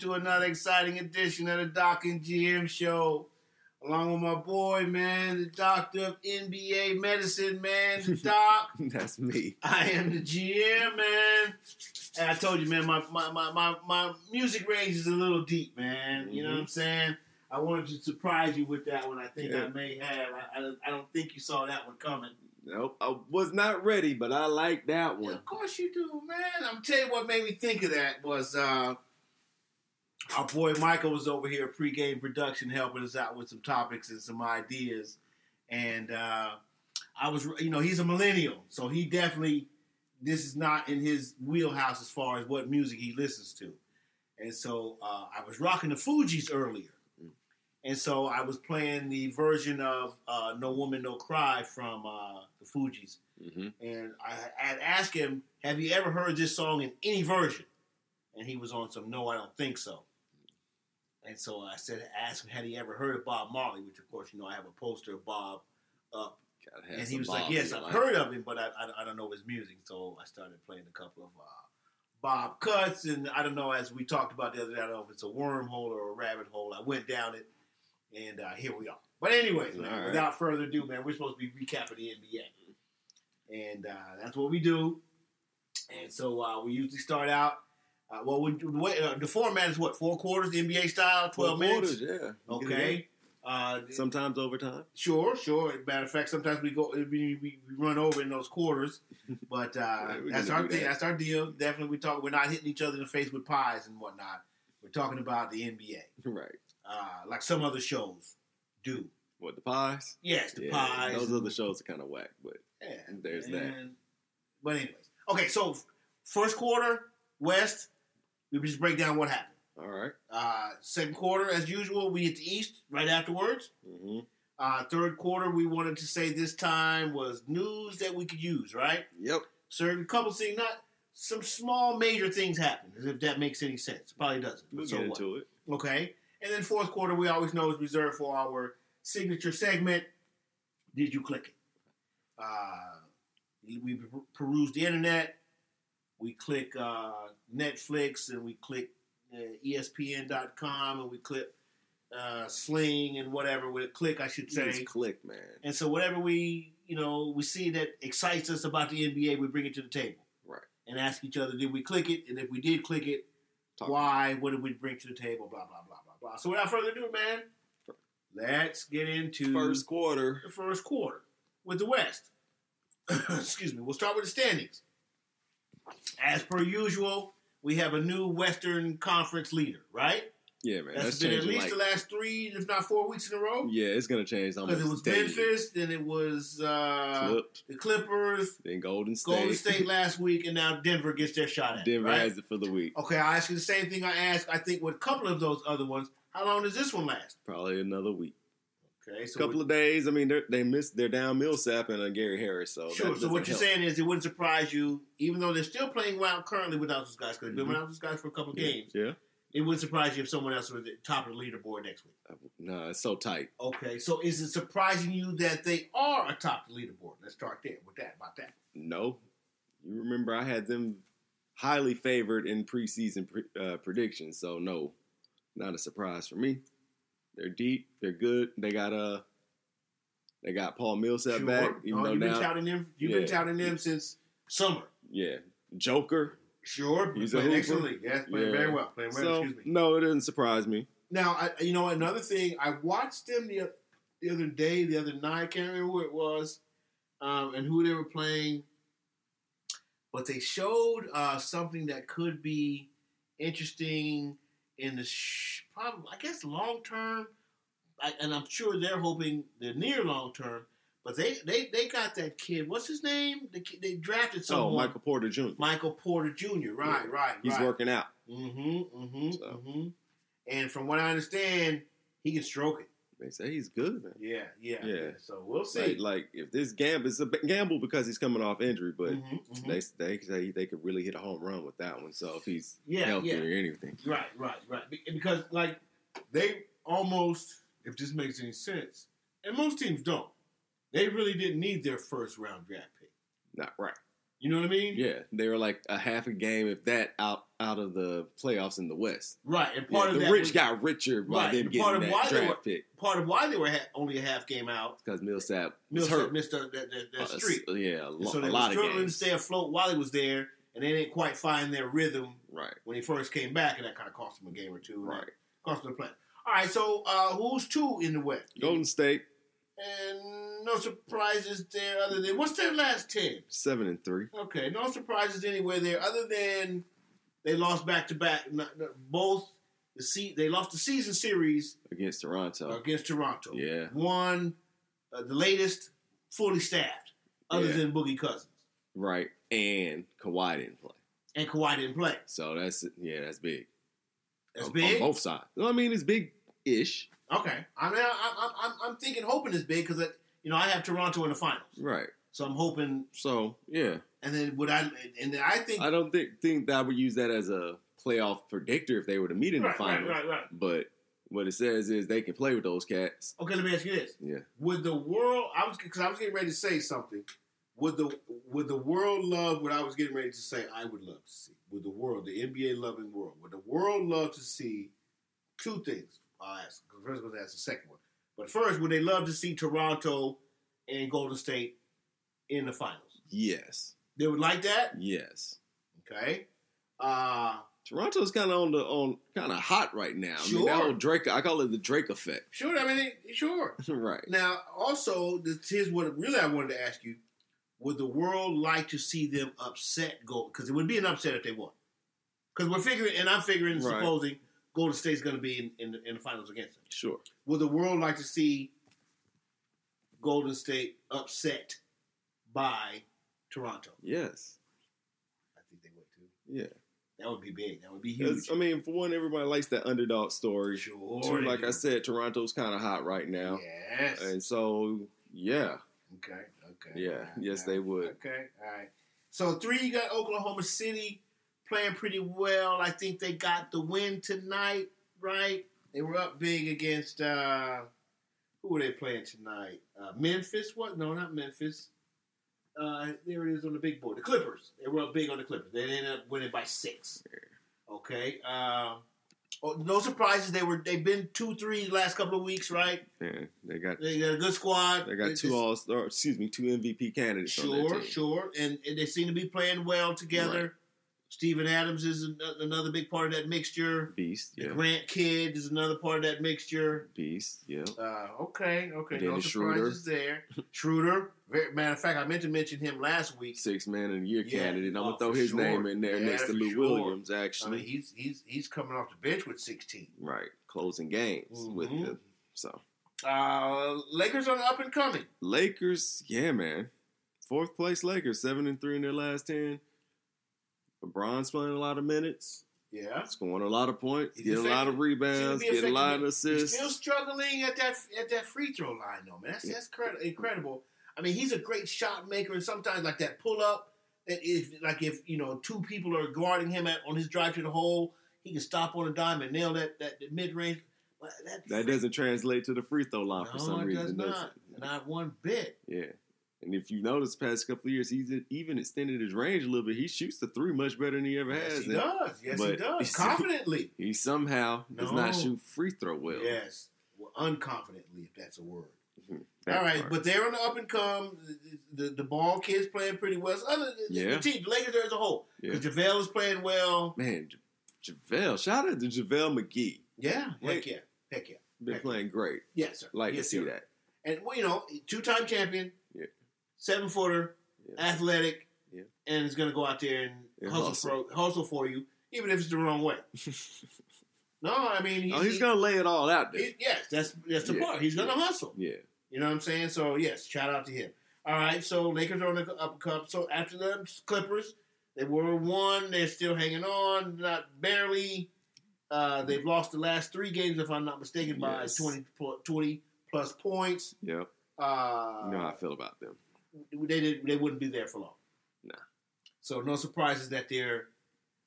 to another exciting edition of the Doc and GM show. Along with my boy, man, the doctor of NBA medicine, man, the doc. That's me. I am the GM, man. And I told you, man, my, my, my, my, my music range is a little deep, man. You know what I'm saying? I wanted to surprise you with that one. I think I may have. I, I, I don't think you saw that one coming. Nope, I was not ready, but I like that Yeah, one. of course you do, man. I'm tell you what made me think of that was uh, our boy Michael was over here pregame production helping us out with some topics and some ideas, and uh, I was, you know, he's a millennial, so he definitely this is not in his wheelhouse as far as what music he listens to, and so uh, I was rocking the Fugees earlier. And so I was playing the version of uh, "No Woman, No Cry" from uh, the Fugees, hmm and I had asked him, "Have you ever heard this song in any version?" And he was on some, "No, I don't think so." And so I said, asked him, had he ever heard of Bob Marley? Which, of course, you know, I have a poster of Bob up, and he was like, "Yes, I've heard of him, but I, I, I don't know his music." So I started playing a couple of uh, Bob cuts, and I don't know. As we talked about the other day, I don't know if it's a wormhole or a rabbit hole. I went down it, and uh, here we are. But anyways, man, right. without further ado, man, we're supposed to be recapping the NBA, and uh, that's what we do. And so uh, we usually start out. Uh, well, we, the, way, uh, the format is what four quarters, the NBA style, twelve minutes. quarters, yeah. You get it Okay. Uh. Sometimes overtime. Sure, sure. Matter of fact, sometimes we go we, we, we run over in those quarters, but uh, that's our thing. that. That's our deal. Definitely, we talk. We're not hitting each other in the face with pies and whatnot. We're talking about the NBA, Right. uh, like some other shows do. What the pies? Yes, the yeah, pies. Those and- other shows are kind of whack, but yeah, there's that. But anyways, okay. So first quarter, West. We just break down what happened. all right. Uh, second quarter, as usual, we hit the East right afterwards. Mm-hmm. Uh, third quarter, we wanted to say this time was news that we could use, right? Yep. certain couple things, not some small major things happen, as if that makes any sense. Probably doesn't. We'll so get what? into it. Okay. And then fourth quarter, we always know is reserved for our signature segment. Did you click it? Uh, we perused the internet. We click uh, Netflix and we click uh, ESPN.com and we click uh, Sling and whatever. We click, I should say. Just click, man. And so whatever we, you know, we see that excites us about the NBA, we bring it to the table. Right. And ask each other, did we click it? And if we did click it, Talk why? What did we bring to the table? Blah, blah, blah, blah, blah. So without further ado, man, let's get into First quarter. the first quarter with the West. Excuse me. We'll start with the standings. As per usual, we have a new Western Conference leader, right? Yeah, man. That's That's, been at least Like, the last three, if not four weeks in a row. yeah, it's gonna change. Because it was daily. Memphis, then it was uh, the Clippers, then Golden State. Golden State last week, and now Denver gets their shot at it. Denver right? has it for the week. Okay, I ask you the same thing I asked, I think, with a couple of those other ones. How long does this one last? Probably another week. Okay, so couple of days. I mean, they missed. They're down Millsap and uh, Gary Harris. So Sure. So what you're help. saying is it wouldn't surprise you, even though they're still playing well currently without those guys, because they've been Mhm. without those guys for a couple Yeah. games. Yeah. It wouldn't surprise you if someone else was at the top of the leaderboard next week. No, it's so tight. Okay. So is it surprising you that they are atop the leaderboard? Let's start there with that. About that. No, you remember I had them highly favored in preseason pre- uh, predictions. So no, not a surprise for me. They're deep. They're good. They got uh, they got Paul Millsap Sure. back. Even No, though you've been touting them. You've been touting them since summer. yeah, Joker. Sure. He's playing a excellently. Yes, playing Yeah. very well. Playing well. So excuse me. no, it doesn't surprise me. Now, I, you know, another thing, I watched them the, the other day, the other night, I can't remember who it was, um, and who they were playing, but they showed uh, something that could be interesting in the, sh- probably, I guess, long term, and I'm sure they're hoping the near long term, but they, they, they got that kid, what's his name? The kid, they drafted So someone. Michael Porter Jr. Michael Porter Jr., right, Yeah. right, He's right. working out. Mm-hmm, mm-hmm, So. mm-hmm. And from what I understand, he can stroke it. They say he's good. Yeah, yeah, Yeah. yeah. So we'll see. Like, like if this gamble, it's a gamble because he's coming off injury, but Mhm, mhm. they they say they could really hit a home run with that one. So if he's Yeah, healthy yeah. or anything, right, right, right. Because like they almost, if this makes any sense, and most teams don't, they really didn't need their first round draft pick. not right. You know what I mean? Yeah, they were like a half a game, if that, out out of the playoffs in the West. Right. And Yeah, part of the rich was, got richer by Right, them getting part of that why they draft were- pick part of why they were ha- only a half game out. because Millsap Millsap hurt. missed that, that, that, that Uh, streak. yeah, a, lo- so a they were lot of struggling to stay afloat while he was there, and they didn't quite find their rhythm Right, when he first came back, and that kind of cost him a game or two. right. Cost him the play. All right, so uh, who's two in the West? Golden State And no surprises there other than what's their last ten? seven and three. Okay, no surprises anywhere there other than they lost back to back. Both the se- they lost the season series against Toronto. against Toronto. Yeah, One, uh, the latest, fully staffed, other Yeah. than Boogie Cousins. right. And Kawhi didn't play, And Kawhi didn't play. so that's yeah, that's big. That's on, big. on both sides. Well, I mean, it's big-ish. Okay, I mean, I, I, I'm, I'm thinking, hoping is big because uh, you know I have Toronto in the finals, Right. so I'm hoping. So yeah, And then would I? And then I think. I don't think think that I would use that as a playoff predictor if they were to meet in the right, final. right, right, right. But what it says is they can play with those cats. Okay, let me ask you this: Yeah. Would the world? I was because I was getting ready to say something. Would the would the world love what I was getting ready to say? I would love to see. Would the world, the NBA loving world, would the world love to see two things? I'll ask. First, I'm going to ask the second one. But first, would they love to see Toronto and Golden State in the finals? Yes. They would like that. Yes. Okay. Uh Toronto's kind of on the on kind of hot right now. I mean, that Sure. Drake. I call it the Drake effect. sure. I mean, sure. right. Now, also, this, here's what really I wanted to ask you: Would the world like to see them upset Gold? Because it would be an upset if they won. Because we're figuring, and I'm figuring, Right. supposing Golden State's going to be in, in, the, in the finals against them. Sure. Would the world like to see Golden State upset by Toronto? Yes. I think they would too. Yeah. That would be big. That would be huge. I mean, for one, everybody likes that underdog story. Sure. Two, like do. I said, Toronto's kind of hot right now, Yes. and so yeah, Okay. Okay. Yeah, right, yes, they would. Okay. All right. So three, you got Oklahoma City playing pretty well. I think they got the win tonight, right? They were up big against uh who were they playing tonight? Uh, Memphis? What? No, not Memphis. Uh, there it is on the big board. The Clippers. They were up big on the Clippers. They ended up winning by six. Okay. Uh, oh, no surprises. They were. They've been two, three the last couple of weeks, right? yeah, they got They got a good squad. they got two just- all star. Excuse me, two MVP candidates. on that Sure, team. sure, and, and they seem to be playing well together. Right. Steven Adams is another big part of that mixture. Beast, The Grant Kid is another part of that mixture. Beast, yeah. Uh, okay, okay, no Dennis surprises there. Schroeder, very, matter of fact, I meant to mention him last week. Six man of the year Yeah, candidate. I'm oh, gonna throw his sure. name in there Yeah, next to for Lou sure. Williams. I Actually, mean, he's he's he's coming off the bench with 16. right, closing games with Mhm. them. So Uh, Lakers are up and coming. Lakers, yeah, man. Fourth place Lakers, seven and three in their last ten. LeBron's playing a lot of minutes. Yeah. scoring a lot of points, He's getting a lot of rebounds, getting a lot of effective. He's assists. still struggling at that at that free throw line though, man. That's that's cred- incredible. I mean, he's a great shot maker, and sometimes like that pull up, that if like if you know two people are guarding him at, on his drive to the hole, he can stop on a dime and nail that that, mid range. That that doesn't translate to the free throw line for some reason. does does not, it? not one bit. Yeah. And if you notice, past couple of years, he's even extended his range a little bit. He shoots the three much better than he ever Yes, has. he And does. Yes, he but- does. Confidently. He somehow does not shoot free throw well. Yes, well, unconfidently, if that's a word. Mm-hmm. That All right, part. but they're on the up and come. The, the, the ball kids playing pretty well. Other the, Yeah. the team, the Lakers as a whole. Yeah. JaVale is playing well. man, Ja- JaVale, shout out to JaVale McGee. Yeah, heck yeah, heck yeah. Been Heck playing great. Yes, sir. Like yes, to see sir. that. And well, you know, two time champion. Seven footer, Yeah. athletic, Yeah. and is going to go out there and And hustle, hustle. For, hustle for you, even if it's the wrong way. No, I mean, he's, oh, he's he- gonna lay it all out there. he- yes, that's that's the Yeah. part. He's going to hustle. yeah. You know what I'm saying? So yes, shout out to him. All right, so Lakers are on the up cup. So after the Clippers, they were one. They're still hanging on, not barely. Uh, they've lost the last three games, if I'm not mistaken, by Yes. 20, 20 plus points. Yep. Uh, You know how I feel about them. They did, they wouldn't be there for long. Nah. So no surprises that they're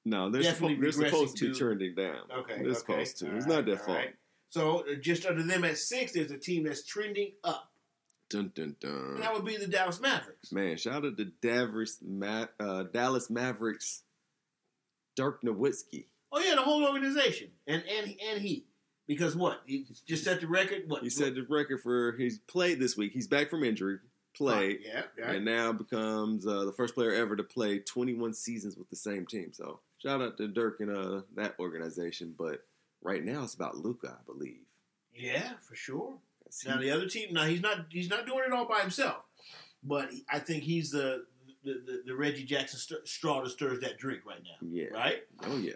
No, they're, Definitely suppo- they're supposed to be trending down. okay. They're okay. supposed to. All It's right, not their fault. right. So uh, just under them at six, there's a team that's trending up, Dun dun dun. and that would be the Dallas Mavericks. Man, shout out to Davris, Ma- uh, Dallas Mavericks, Dirk Nowitzki. Oh yeah, the whole organization and and and he because what he just set the record. What He set the record for he's played this week. He's back from injury, played, Yeah, right. and now becomes uh, the first player ever to play 21 seasons with the same team. So shout out to Dirk and uh, that organization. But right now it's about Luka, I believe. yeah, for sure. That's Now he- the other team, now he's not he's not doing it all by himself, but I think he's the the, the, the Reggie Jackson st- straw that stirs that drink right now, yeah. right? Oh yeah.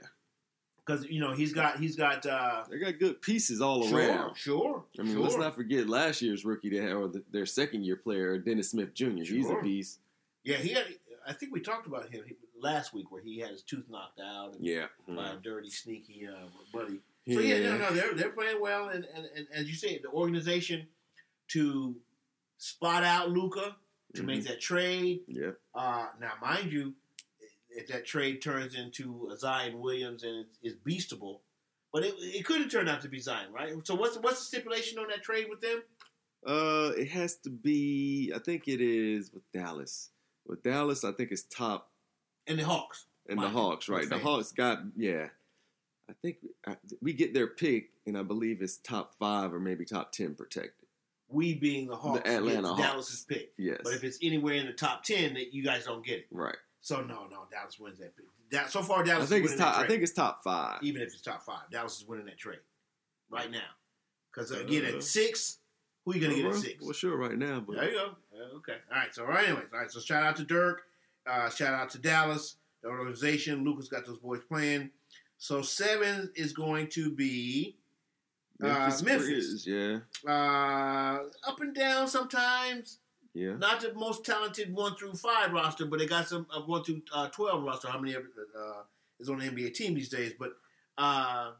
Because you know he's got he's got uh, They got good pieces all sure, around. sure. I mean, sure. let's not forget last year's rookie they had, or the, their second year player, Dennis Smith Jr. He's a Sure. piece. Yeah, he had. I think we talked about him last week where he had his tooth knocked out and Yeah. by a dirty, sneaky uh, buddy. So yeah, no, no, they're they're playing well, and, and, and as you say, the organization to spot out Luka to make Mhm. that trade. Yeah. Uh, now, mind you, if that trade turns into a Zion Williams and it's, it's beastable, but it, it could have turned out to be Zion, right? So what's what's the stipulation on that trade with them? Uh, it has to be. I think it is with Dallas. With Dallas, I think it's top And the Hawks. and the Hawks, right? The. Hawks got yeah. I think we get their pick, and I believe it's top five or maybe top ten protected. We being the Hawks, Atlanta Hawks. Dallas's pick. Yes, But if it's anywhere in the top ten, that you guys don't get it. right. So no, no, Dallas wins that. Da- so far, Dallas. I think is it's top. I think it's top five. even if it's top five, Dallas is winning that trade right now. Because again, Uh, at six, who are you going to get at six? Well, sure, right now, but There you go. Okay. All right. So, right, anyways. All right. So, shout out to Dirk. Uh, shout out to Dallas, the organization. Luka's got those boys playing. So, seven is going to be Memphis, uh, Memphis. Grizz, yeah, uh, up and down sometimes. Yeah. Not the most talented one through five roster, but they got some uh, one through uh, twelve roster. How many uh, is on the NBA team these days? But uh,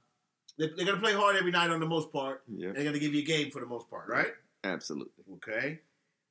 they, they're going to play hard every night on the most part. Yeah, They're going to give you a game for the most part, right? absolutely. Okay.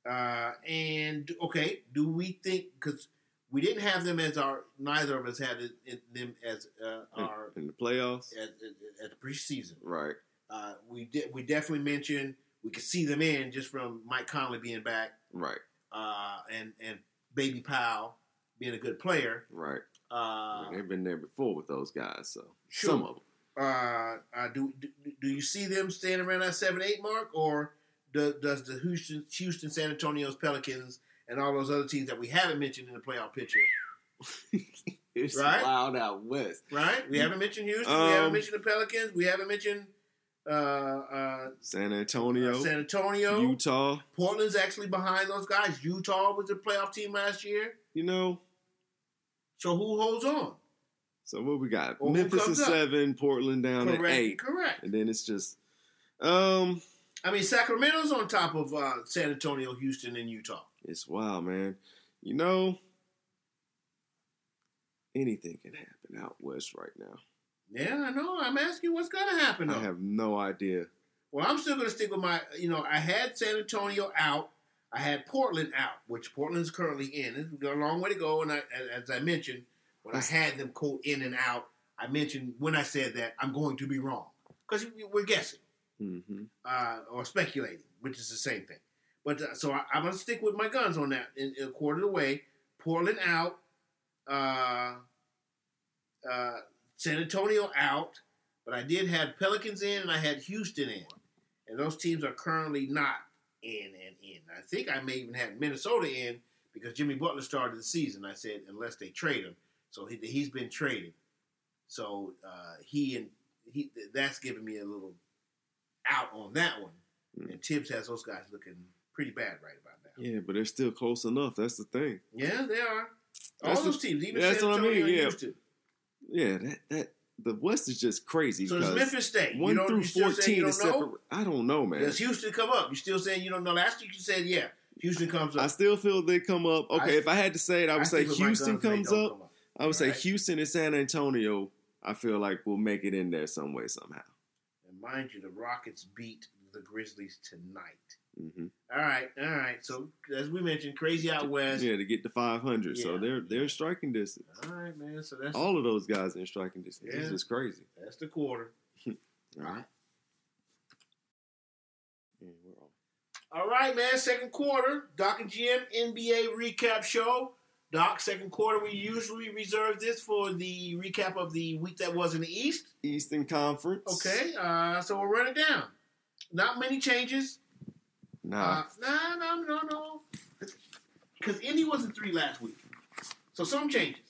Uh, and okay, do we think because we didn't have them as our neither of us had it, it, them as uh, our In the playoffs, at, at, at the preseason. right? Uh, we did we definitely mentioned we could see them in just from Mike Conley being back Right, uh, and and Baby Powell being a good player. right. Uh, They've been there before with those guys, so Sure. some of them. uh, uh, do, do do you see them staying around that seven eight mark, or do, does the Houston Houston San Antonio's Pelicans and all those other teams that we haven't mentioned in the playoff picture, It's Right? wild out west. right? We haven't mentioned Houston, we Um, haven't mentioned the Pelicans, we haven't mentioned uh, uh, San Antonio, San Antonio. Utah. Portland's actually behind those guys. Utah was the playoff team last year, You know, so who holds on? so what we got? Who Memphis is up? seven, Portland down Correct, at eight, correct. and then it's just, um, I mean, Sacramento's on top of uh, San Antonio, Houston, and Utah. it's wild, man. You know, anything can happen out west right now. Yeah, I know. I'm asking what's going to happen. I have no idea. Well, I'm still going to stick with my. You know, I had San Antonio out. I had Portland out, which Portland's currently in. It's got a long way to go, and I, as- I mentioned, when I had them quote in and out, I mentioned when I said that I'm going to be wrong because we're guessing hmm uh, or speculating, which is the same thing. But uh, so I, I'm going to stick with my guns on that in, in a quarter of the way. Portland out, uh, uh, San Antonio out, but I did have Pelicans in and I had Houston in, and those teams are currently not in and in. I think I may even have Minnesota in because Jimmy Butler started the season. I said unless they trade him, so he, he's been traded. So uh, he and he that's giving me a little out on that one. Mm. And Thibs has those guys looking pretty bad right about now. Yeah, but they're still close enough. That's the thing. Yeah, they are. All That's those the- teams, even that's San what I Antonio mean, yeah. Yeah, that that the West is just crazy. So does Memphis State. You one don't, through you saying fourteen is separate. I don't know, man. Does Houston come up? You still saying you don't know? Last week you said yeah. Houston comes up. I still feel they come up. Okay, I- if I had to say it, I would say with my Houston guns comes don't up. I would say Right. Houston and San Antonio. I feel like we'll make it in there some way somehow. And mind you, the Rockets beat the Grizzlies tonight. Hmm All right, all right. So as we mentioned, crazy out west. Yeah, to get to five hundred. So they're they're striking distance. All right, man. So that's All of those guys in striking distance. It's Yeah. just crazy. that's the quarter. All right. Yeah, we're off. All right, man. Second quarter, Doc and Jim NBA recap show. Doc, second quarter, we usually reserve this for the recap of the week that was in the East. Eastern Conference. Okay, uh, so we'll run it down. Not many changes. Nah. Uh, no, no, no, no. Because Indy wasn't three last week. So some changes.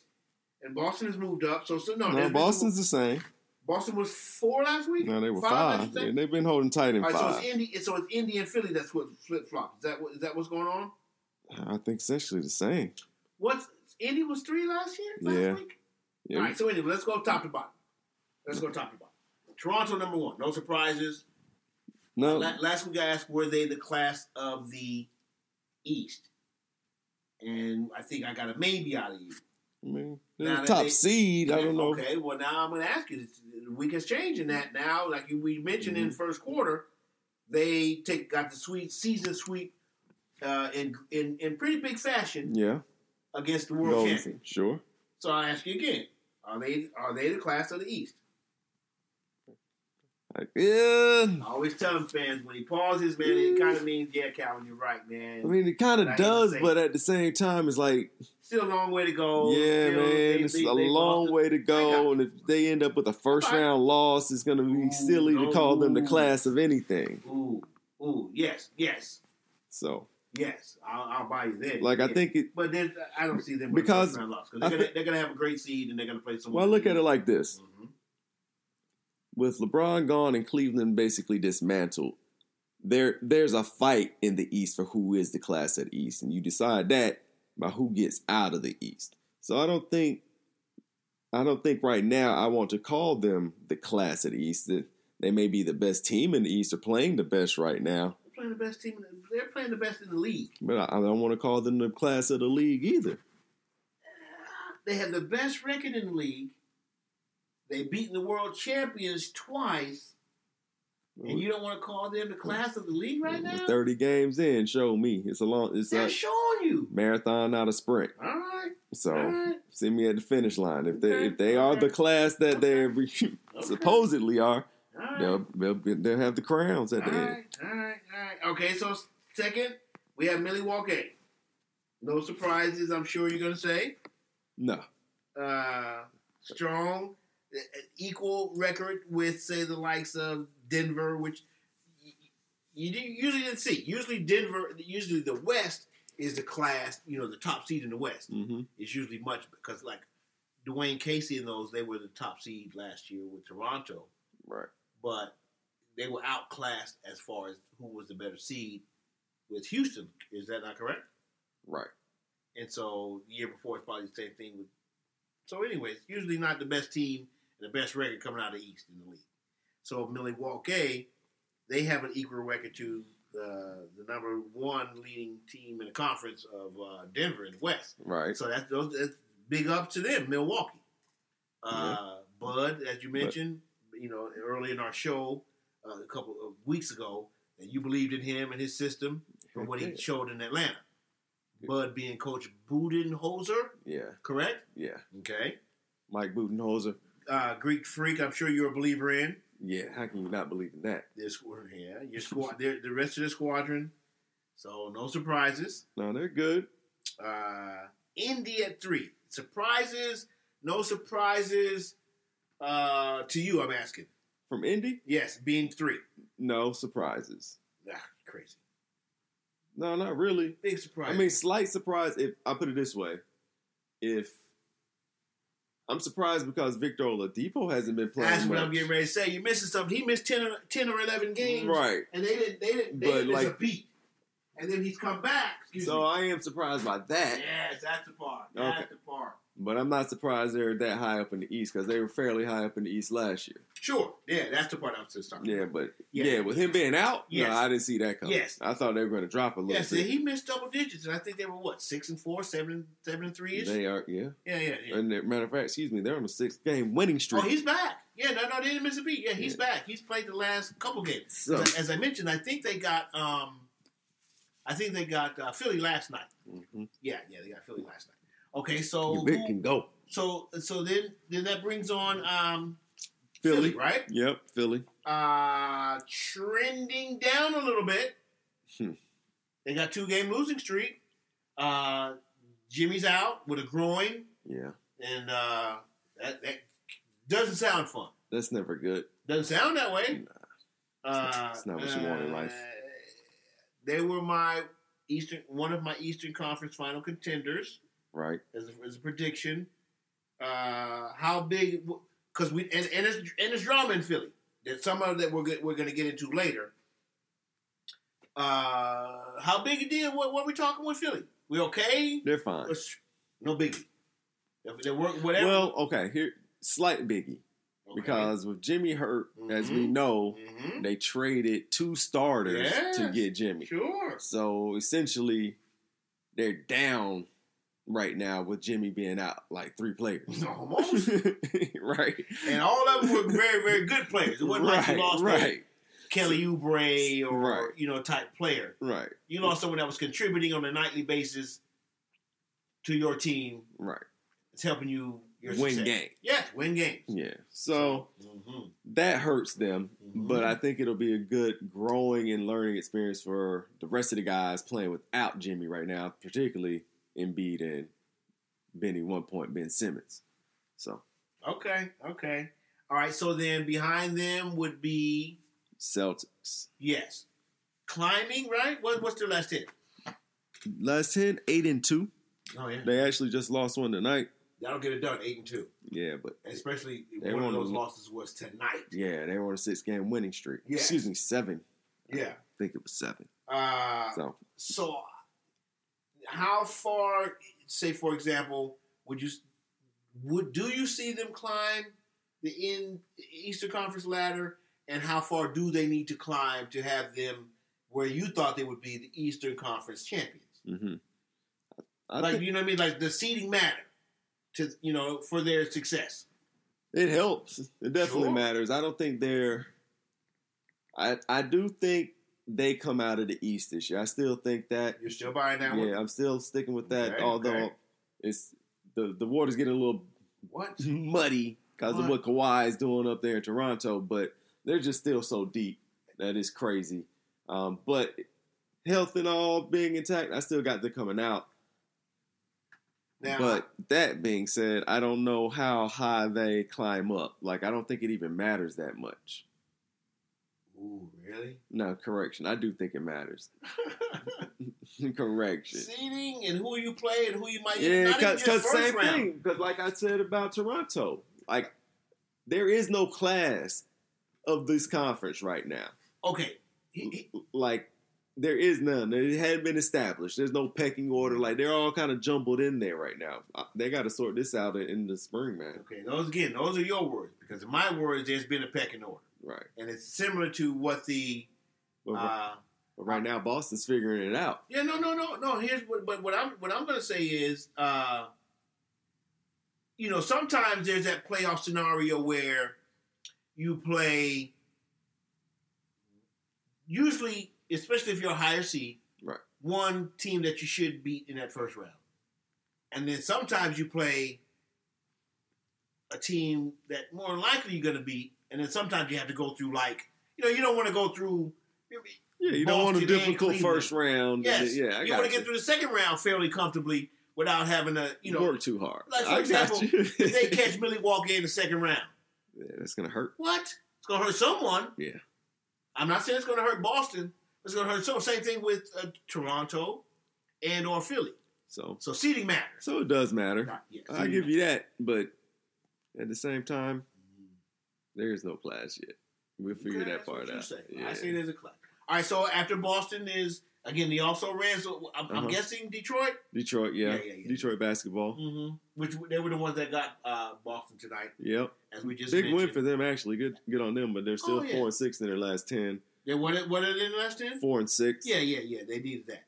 And Boston has moved up. So, so no, no, been Boston's the same. Boston was four last week? No, they were five. should? Yeah, they've been holding tight in All right, so it's Indy. So it's Indy and Philly that's what flip flop. Is that what is that what's going on? I think essentially the same. What's Indy was three last year? Last Yeah. week? Yeah. All right, so anyway, let's go top to bottom. Let's go top to bottom. Toronto number one, no surprises. No, La- Last week I asked were they the class of the East, and I think I got a maybe out of you. I mean, they're top they- seed. I don't know. Okay, well now I'm going to ask you. The week has changed in that now. Like you, we mentioned in Mhm. first quarter, they take got the sweet season sweep uh, in in in pretty big fashion Yeah, against the world champion. Sure. So I ask you again: Are they are they the class of the East? Like, yeah, I always telling fans when he pauses, man, it kind of means yeah, Calvin, you're right, man. I mean, it kind of does, but at the same time, it's like, Still a long way to go. yeah, Still, man, they- it's they- a they long way to go. And if they end up with a first Alright. round loss, it's going to be Ooh, silly to no. call them the class of anything. Ooh, ooh, yes, yes, So, yes. I'll, I'll buy you there. like, I think it. But then I don't see them Because loss they're, gonna thi- they're gonna have a great seed and they're gonna play someone. Well, I look at it like this: Mhm. With LeBron gone and Cleveland basically dismantled, there there's a fight in the East for who is the class at East, and you decide that by who gets out of the East. So I don't think, I don't think right now I want to call them the class at East. They may be the best team in the East or playing the best right now, They're playing the best team. in the- They're playing the best in the league. but I, I don't want to call them the class of the league either. They have the best record in the league. They've beaten the world champions twice, and you don't want to call them the class of the league right now? Thirty games in, show me it's a long, it's They're a showing you. marathon, not a sprint. All right, So. all right. See me at the finish line. If they Okay, if they are the class that they re- supposedly are, right. they'll, they'll they'll have the crowns at All the end. all right, all right. Okay, so second, we have Milwaukee. No surprises, I'm sure you're going to say. No, Uh, strong, equal record with, say, the likes of Denver, which you usually didn't see. Usually, Denver, usually the West is the class, you know, the top seed in the West. hmm It's usually much because, like, Dwane Casey and those, they were the top seed last year with Toronto. right. but they were outclassed as far as who was the better seed with Houston. Is that not correct? Right. And so the year before, it's probably the same thing with. So, anyways, usually not the best team the best record coming out of the East in the league. So Milwaukee, they have an equal record to uh, the number one leading team in the conference of uh, Denver in the West. Right. So that's those that's big up to them, Milwaukee. Uh, Bud, as you mentioned, you know, early in our show uh, a couple of weeks ago, that you believed in him and his system from what he showed in Atlanta. Good. Bud being Coach Budenholzer, Yeah, correct? yeah. Okay. Mike Budenholzer. Uh, Greek Freak, I'm sure you're a believer in. Yeah, how can you not believe in that? Squad, yeah, your squad, the rest of the squadron. So no surprises. No, they're good. Uh, Indy at three. Surprises, no surprises. Uh, to you, I'm asking. From Indy, Yes, being three. no surprises. Ah, crazy. No, not really. Big surprise. I mean, slight surprise. If I put it this way, if I'm surprised because Victor Oladipo hasn't been playing that's what much. I'm getting ready to say. You're missing something. He missed 10 or, 10 or 11 games. right? And they didn't, they didn't, they But, didn't miss like- a beat. And then he's come back. So me. I am surprised by that, Yes, that's the part. That's Okay. the part. But I'm not surprised they're that high up in the East because they were fairly high up in the East last year. Sure. Yeah, that's the part I was just talking Yeah, about. but Yeah. yeah, with him being out, Yes. no, I didn't see that coming. Yes. I thought they were going to drop a little Yes, bit. he missed double digits, and I think they were what six and four, seven, seven and three ish. They are, yeah. Yeah, yeah, yeah. And matter of fact, excuse me, they're on a six game winning streak. Oh, he's back. Yeah, no, no, they didn't miss a beat. Yeah, he's Yeah. back. He's played the last couple games. so, As, I- as I mentioned, I think they got, um, I think they got uh, Philly last night. mhm. Yeah, yeah, they got Philly last night. Okay, so who- can go. so so then then that brings on um, Philly. Philly, right? Yep, Philly. Uh, trending down a little bit. Hmm. They got two game losing streak. Uh, Jimmy's out with a groin, Yeah, and uh, that, that doesn't sound fun. that's never good. Doesn't sound that way. Uh, It's not what you want in life. They were my Eastern, one of my Eastern Conference Final contenders Right? as a, as a prediction. Uh, how big? Because we and and it's, and it's drama in Philly. There's some of that we're go- we're going to get into later. Uh, how big a deal? What, what we talking with Philly? We okay? They're fine. No biggie. If they work whatever. Well, okay, here slight biggie Okay. because with Jimmy hurt, as we Mhm. know, Mhm. they traded two starters to get Jimmy. sure. So essentially, they're down right now with Jimmy being out, like three players. Almost. right. And all of them were very, very good players. It wasn't like you lost Right. Kelly Oubre or Right. you know type player. Right. You lost someone that was contributing on a nightly basis to your team. Right. It's helping you Win success. game. Yes, win games. Yeah. So Mhm. that hurts them, Mhm. but I think it'll be a good growing and learning experience for the rest of the guys playing without Jimmy right now, particularly Embiid and Benny. One point Ben Simmons. So okay, okay, all right. So then behind them would be Celtics. yes, climbing. Right? What, what's their last hit? Last ten, eight and two. Oh yeah, They actually just lost one tonight. that'll get it done. Eight and two, Yeah, but especially They one of won those losses was tonight. yeah, they were on a six game winning streak. Yeah. Excuse me, seven. Yeah. I think it was seven. Uh, So So, how far, say for example, would you would do you see them climb the in Eastern Conference ladder, and how far do they need to climb to have them where you thought they would be the Eastern Conference champions? hmm I like think you know what I mean? Like the seeding matter to you know for their success. it helps. It definitely Sure. matters. I don't think they're. I I do think they come out of the East this year. I still think that. You're still buying that one? Yeah, I'm still sticking with that. Okay, although okay. it's the the water's getting a little What? muddy because of what Kawhi is doing up there in Toronto, but they're just still so deep that is crazy. Um, but health and all being intact, I still got them coming out. Now, but that being said, I don't know how high they climb up. Like I don't think it even matters that much. Ooh, really? No, correction. I do think it matters. correction. Seeding and who you play and who you might Yeah, because same round. thing. Because like I said about Toronto, like there is no class of this conference right now. Okay. Like there is none. It hadn't been established. There's no pecking order. Like they're all kind of jumbled in there right now. Uh, They got to sort this out in- in the spring, man. Okay, those again, those are your words because in my words, there's been a pecking order, Right. and it's similar to what the. But, Uh, but right now, Boston's figuring it out. yeah, no, no, no, no. Here's what, but what I'm what I'm going to say is, uh, you know, sometimes there's that playoff scenario where you play, usually, especially if you're a higher seed, Right. one team that you should beat in that first round. And then sometimes you play a team that more likely you're going to beat. And then sometimes you have to go through, like, you know, you don't want to go through. Yeah, you don't want a difficult first round. Yes, yeah, I you want to get through the second round fairly comfortably without having to, you know, work too hard. like, for I example, if they catch Milwaukee in the second round. yeah, that's gonna hurt. What? It's going to hurt someone. Yeah. I'm not saying it's going to hurt Boston. It's going to hurt someone. Same thing with uh, Toronto and or Philly. So, So seeding matters. so it does matter. Right, yes, I give you that, but at the same time, there is no class yet. We'll figure Okay, that part out. Yeah. I say there's a class. All right, so after Boston is again the also ran. So I'm, I'm Uh-huh. guessing Detroit, Detroit, yeah. Yeah, yeah, yeah. Detroit basketball. mm-hmm. which they were the ones that got uh, Boston tonight, Yep. as we just Big mentioned. win for them actually. Good good on them, but they're still Oh, yeah. four and six in their last ten. They it. What are they in the last ten? Four and six. Yeah, yeah, yeah. They needed that.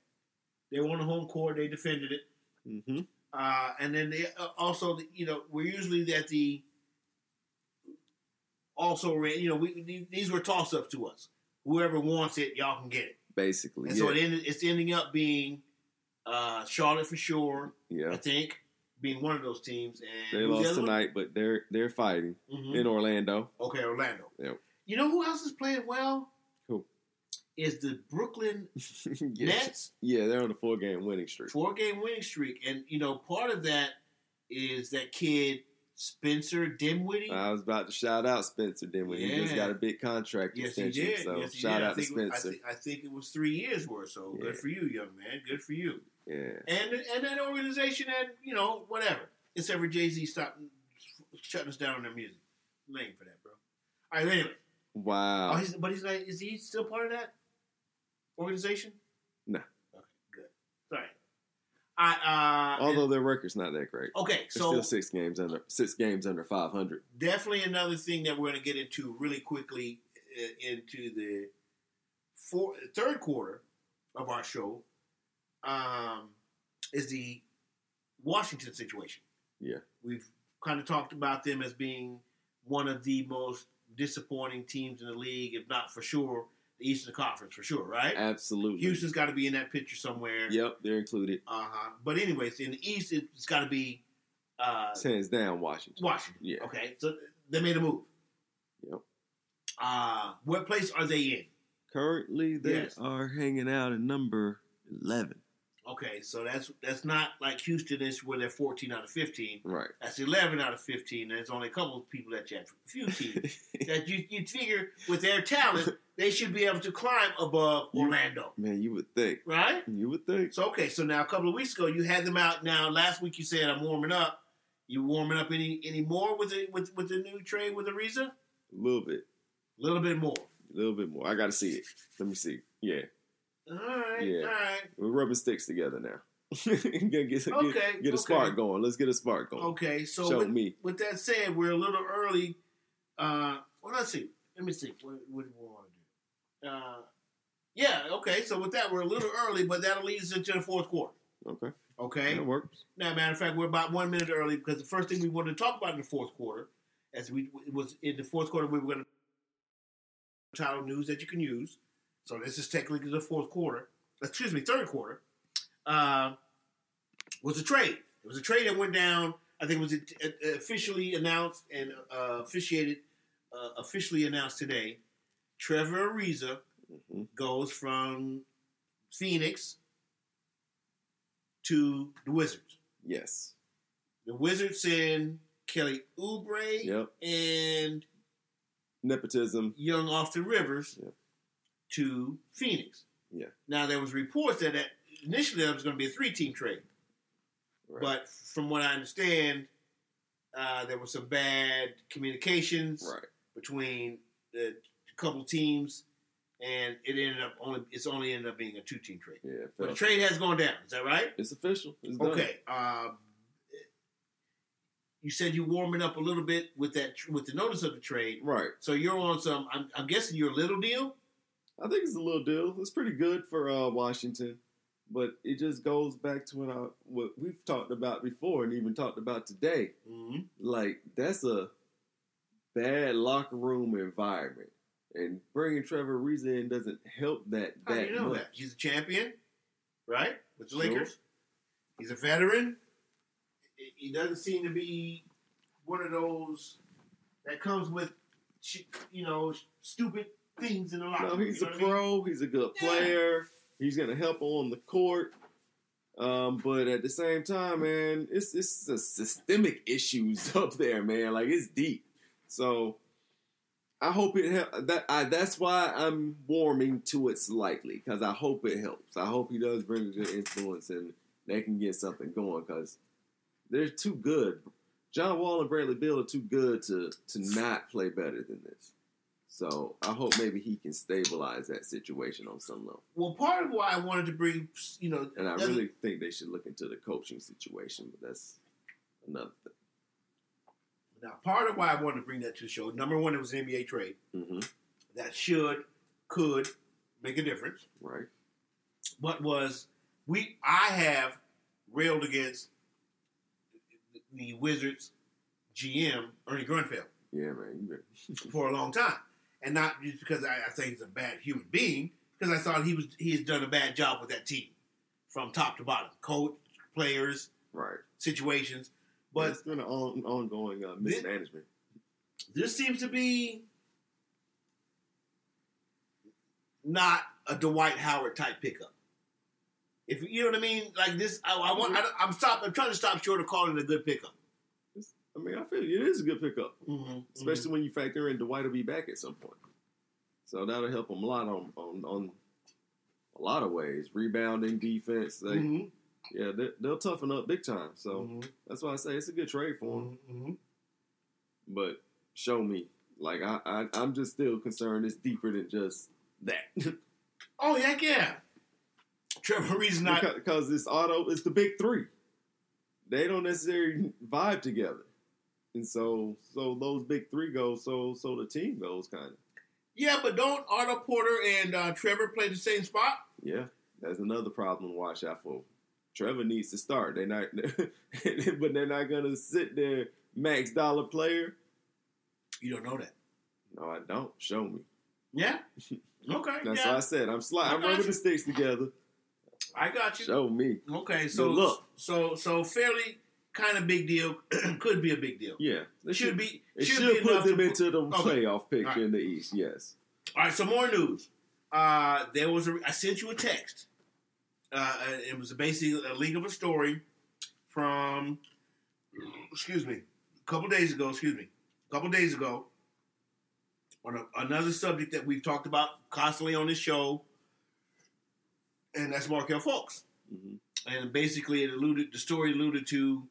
They won the home court. They defended it. Mm-hmm. Uh, and then they uh, also, you know, we're usually at the also, ran- you know, we these were toss ups to us. Whoever wants it, y'all can get it. Basically. And yeah. so it ended, it's ending up being uh, Charlotte for sure. Yeah, I think being one of those teams. And They who's the lost one? tonight, but they're they're fighting Mhm. in Orlando. Okay, Orlando. Yep. You know who else is playing well? Who? Is the Brooklyn yes. Nets Yeah, they're on a four game winning streak. four game winning streak, and you know part of that is that kid Spencer Dinwiddie. I was about to shout out Spencer Dinwiddie. He just got a big contract yes, he did. So yes, he shout did. out to it was- I Spencer. I think it was three years worth. So Yeah. good for you, young man. Good for you. yeah. And and that organization had you know whatever. It's ever Jay Z stopped shutting us down on their music. Lame for that, bro. All right, anyway. Wow. Oh, he's, but he's like, is he still part of that organization? No. Okay, good. Sorry. I uh. Although their record's not that great. okay, They're so still six games under six games under five hundred. definitely another thing that we're going to get into really quickly uh, into the four, third quarter of our show um, is the Washington situation. Yeah. We've kind of talked about them as being one of the most disappointing teams in the league, if not for sure the Eastern Conference for sure, right? Absolutely. Houston's got to be in that picture somewhere. Yep, they're included. Uh huh. But anyways, in the East, it's got to be uh, Hands down, Washington. Washington. Yeah. Okay, so they made a move. Yep. Uh, what place are they in? Currently, they Yes. are hanging out in number eleven. Okay, so that's that's not like Houston is where they're 14 out of 15. Right. That's 11 out of 15. There's only a couple of people that you have, a few teams that you you figure with their talent they should be able to climb above You- Orlando, Man, you would think. right? You would think. So okay, so now a couple of weeks ago you had them out. Now last week you said I'm warming up. You warming up any any more with the with with the new trade with Ariza? A little bit. A little bit more. A little bit more. I got to see it. Let me see. Yeah, All right, Yeah. all right. we're rubbing sticks together now. get, get, get, Okay, get a okay. spark going. Let's get a spark going. Okay, so Show with, me. with that said, we're a little early. Uh, well, let's see. Let me see. What, what do we want to do? Uh, yeah, okay. So with that, we're a little early, but that'll lead us into the fourth quarter. Okay, Okay. that works. Now, matter of fact, we're about one minute early because the first thing we wanted to talk about in the fourth quarter, as we it was in the fourth quarter, we were going to title news that you can use. So this is technically the fourth quarter. Excuse me, third quarter. Uh, was a trade. It was a trade that went down. I think it was uh, officially announced and uh, officiated, uh, officially announced today. Trevor Ariza hmm goes from Phoenix to the Wizards. Yes. The Wizards send Kelly Oubre Yep. and Nepotism. young Austin Rivers Yep. To Phoenix. Yeah. Now there was reports that, initially that was going to be a three-team trade, Right. but from what I understand, uh, there was some bad communications right. between the couple teams, and it ended up only it's only ended up being a two-team trade. Yeah. But the trade has gone down. Is that right? It's official. It's done. Okay. Um, you said you're warming up a little bit with that with the notice of the trade. Right. So you're on some. I'm, I'm guessing your little deal. I think it's a little deal. It's pretty good for uh, Washington. But it just goes back to what, I, what we've talked about before and even talked about today. Mhm. Like that's a bad locker room environment, and bringing Trevor Ariza in doesn't help that How do that you know much. that? He's a champion, right? With the Sure. Lakers. He's a veteran. He doesn't seem to be one of those that comes with, you know, stupid things in the locker No, he's a what I mean? pro. He's a good Yeah. player. He's gonna help on the court. Um, but at the same time, man, it's it's a systemic issues up there, man. Like it's deep. So I hope it help. That I, that's why I'm warming to it slightly because I hope it helps. I hope he does bring a good influence and they can get something going because they're too good. John Wall and Bradley Beal are too good to to not play better than this. So I hope maybe he can stabilize that situation on some level. Well, part of why I wanted to bring, you know, And I really think they should look into the coaching situation, but that's another thing. now part of why I wanted to bring that to the show. Number one, it was an NBA trade hmm that should, could make a difference. Right? but was we I have railed against the Wizards GM Ernie Grunfeld Yeah, man. For a long time, and not just because I, I think he's a bad human being, because I thought he was he has done a bad job with that team from top to bottom, coach, players, Right. situations. But it's been an on, ongoing uh, This- mismanagement. this seems to be not a Dwight Howard type pickup. If you know what I mean, like this, I, I want. I, I'm stop. I'm trying to stop short of calling it a good pickup. I mean, I feel it is a good pickup, Mm-hmm. especially when you factor in Dwight will be back at some point. So that'll help him a lot on on, on a lot of ways, rebounding, defense. Like, Mm-hmm. Yeah, they, they'll toughen up big time. So that's why I say it's a good trade for him. Mm-hmm. But show me, like I, I I'm just still concerned. It's deeper than just that. Oh yeah, yeah. Trevor Reed's not. because, because it's Otto. It's the big three. They don't necessarily vibe together, and so so those big three go. So so the team goes kind of. Yeah, but don't Otto Porter and uh, Trevor play the same spot? Yeah, that's another problem to watch out for. Trevor needs to start. They're not, but they're not gonna sit there max dollar player. You don't know that. No, I don't. Show me. Yeah. Okay. That's yeah. why I said I'm sliding. I I'm rubbing you. the sticks together. I got you. Show me. Okay, so Good luck. so so fairly kind of big deal. Could be a big deal. Yeah, It should be. It should, should, be put them to into the Okay. playoff picture right. in the East. Yes. All right, some more news. Uh, there was a. I sent you a text. Uh, it was basically a link of a story from. Excuse me. A couple days ago. Excuse me. A couple days ago. On a, another subject that we've talked about constantly on this show, and that's Markelle Fultz. hmm and basically it alluded the story alluded to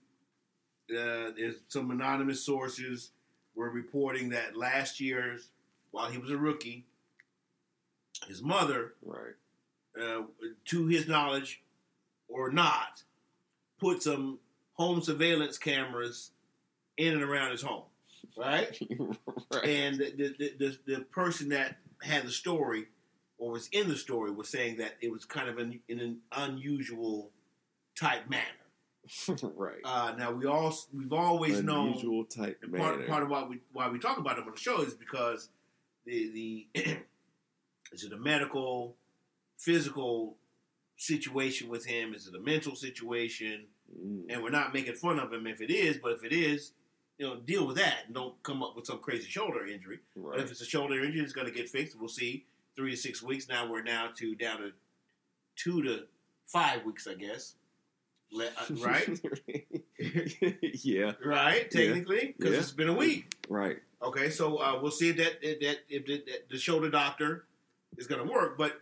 uh, there's some anonymous sources were reporting that last year's while he was a rookie his mother Right. uh, to his knowledge or not put some home surveillance cameras in and around his home right right. and the, the, the, the person that had the story or was in the story was saying that it was kind of an, in an unusual type manner. right. Uh, now we all we've always known Unusual type and manner. part, part of why we why we talk about him on the show is because the the is it a medical, physical situation with him? Is it a mental situation? Mm. And we're not making fun of him if it is, but if it is, you know, deal with that and don't come up with some crazy shoulder injury. But if it's a shoulder injury, it's going to get fixed. We'll see. Three to six weeks. Now we're now to down to two to five weeks, I guess. Le- uh, right? yeah. right. Technically, because Yeah. it's been a week. Right. Okay, so uh, we'll see if that if that if the, that the shoulder doctor is going to work. But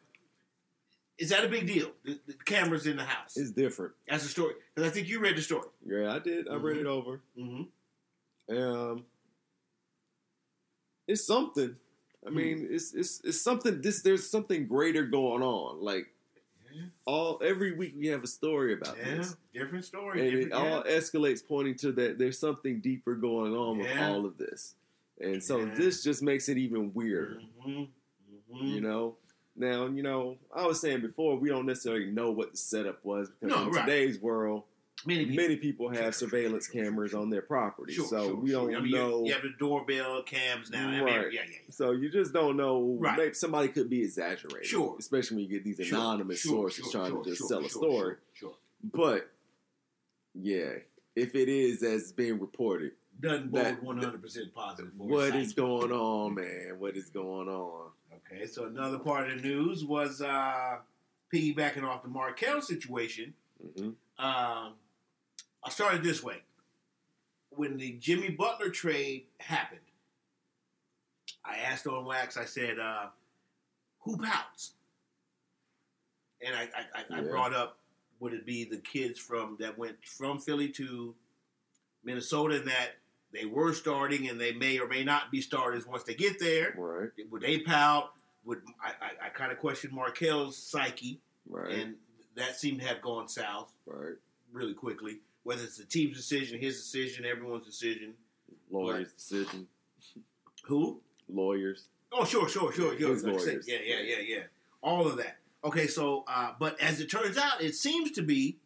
is that a big deal? The, the cameras in the house. It's different. That's the story. Because I think you read the story. Yeah, I did. I read Mhm. it over. Mm-hmm. Um, it's something. I Hmm. mean, it's it's it's something. This there's something greater going on. Like all every week we have a story about Yeah, this, different story. and it different, all escalates, pointing to that there's something deeper going on with all of this. And so Yeah. this just makes it even weirder. hmm You know, Now, you know, I was saying before, we don't necessarily know what the setup was because No, in right. today's world, Many people. many people have sure, surveillance sure, sure, cameras sure. on their property. Sure, so sure, we don't I mean, know. You, have the doorbell cams now. I mean, Right. yeah, yeah. So you just don't know. Right. Maybe somebody could be exaggerating. Sure. Especially when you get these anonymous sure, sources sure, trying sure, to just sure, sell a story. Sure, sure. But yeah, if it is as being reported, Doesn't bode one hundred percent positive. What is going on, man? What is going on? Okay, so another part of the news was uh, piggybacking off the Markelle situation. hmm Um, I started this way. When the Jimmy Butler trade happened, I asked on Wax, I said, uh, who pouts? And I, I, I, I brought up, would it be the kids from that went from Philly to Minnesota that they were starting and they may or may not be starters once they get there? Right, Would they pout? Would I, I, I kind of questioned Markelle's psyche, right, and that seemed to have gone south right. really quickly. Whether it's the team's decision, his decision, everyone's decision. Lawyers' decision. Who? Lawyers. Oh, sure, sure, sure, sure. His Like lawyers. Yeah, yeah, yeah, yeah. All of that. Okay, so, uh, but as it turns out, it seems to be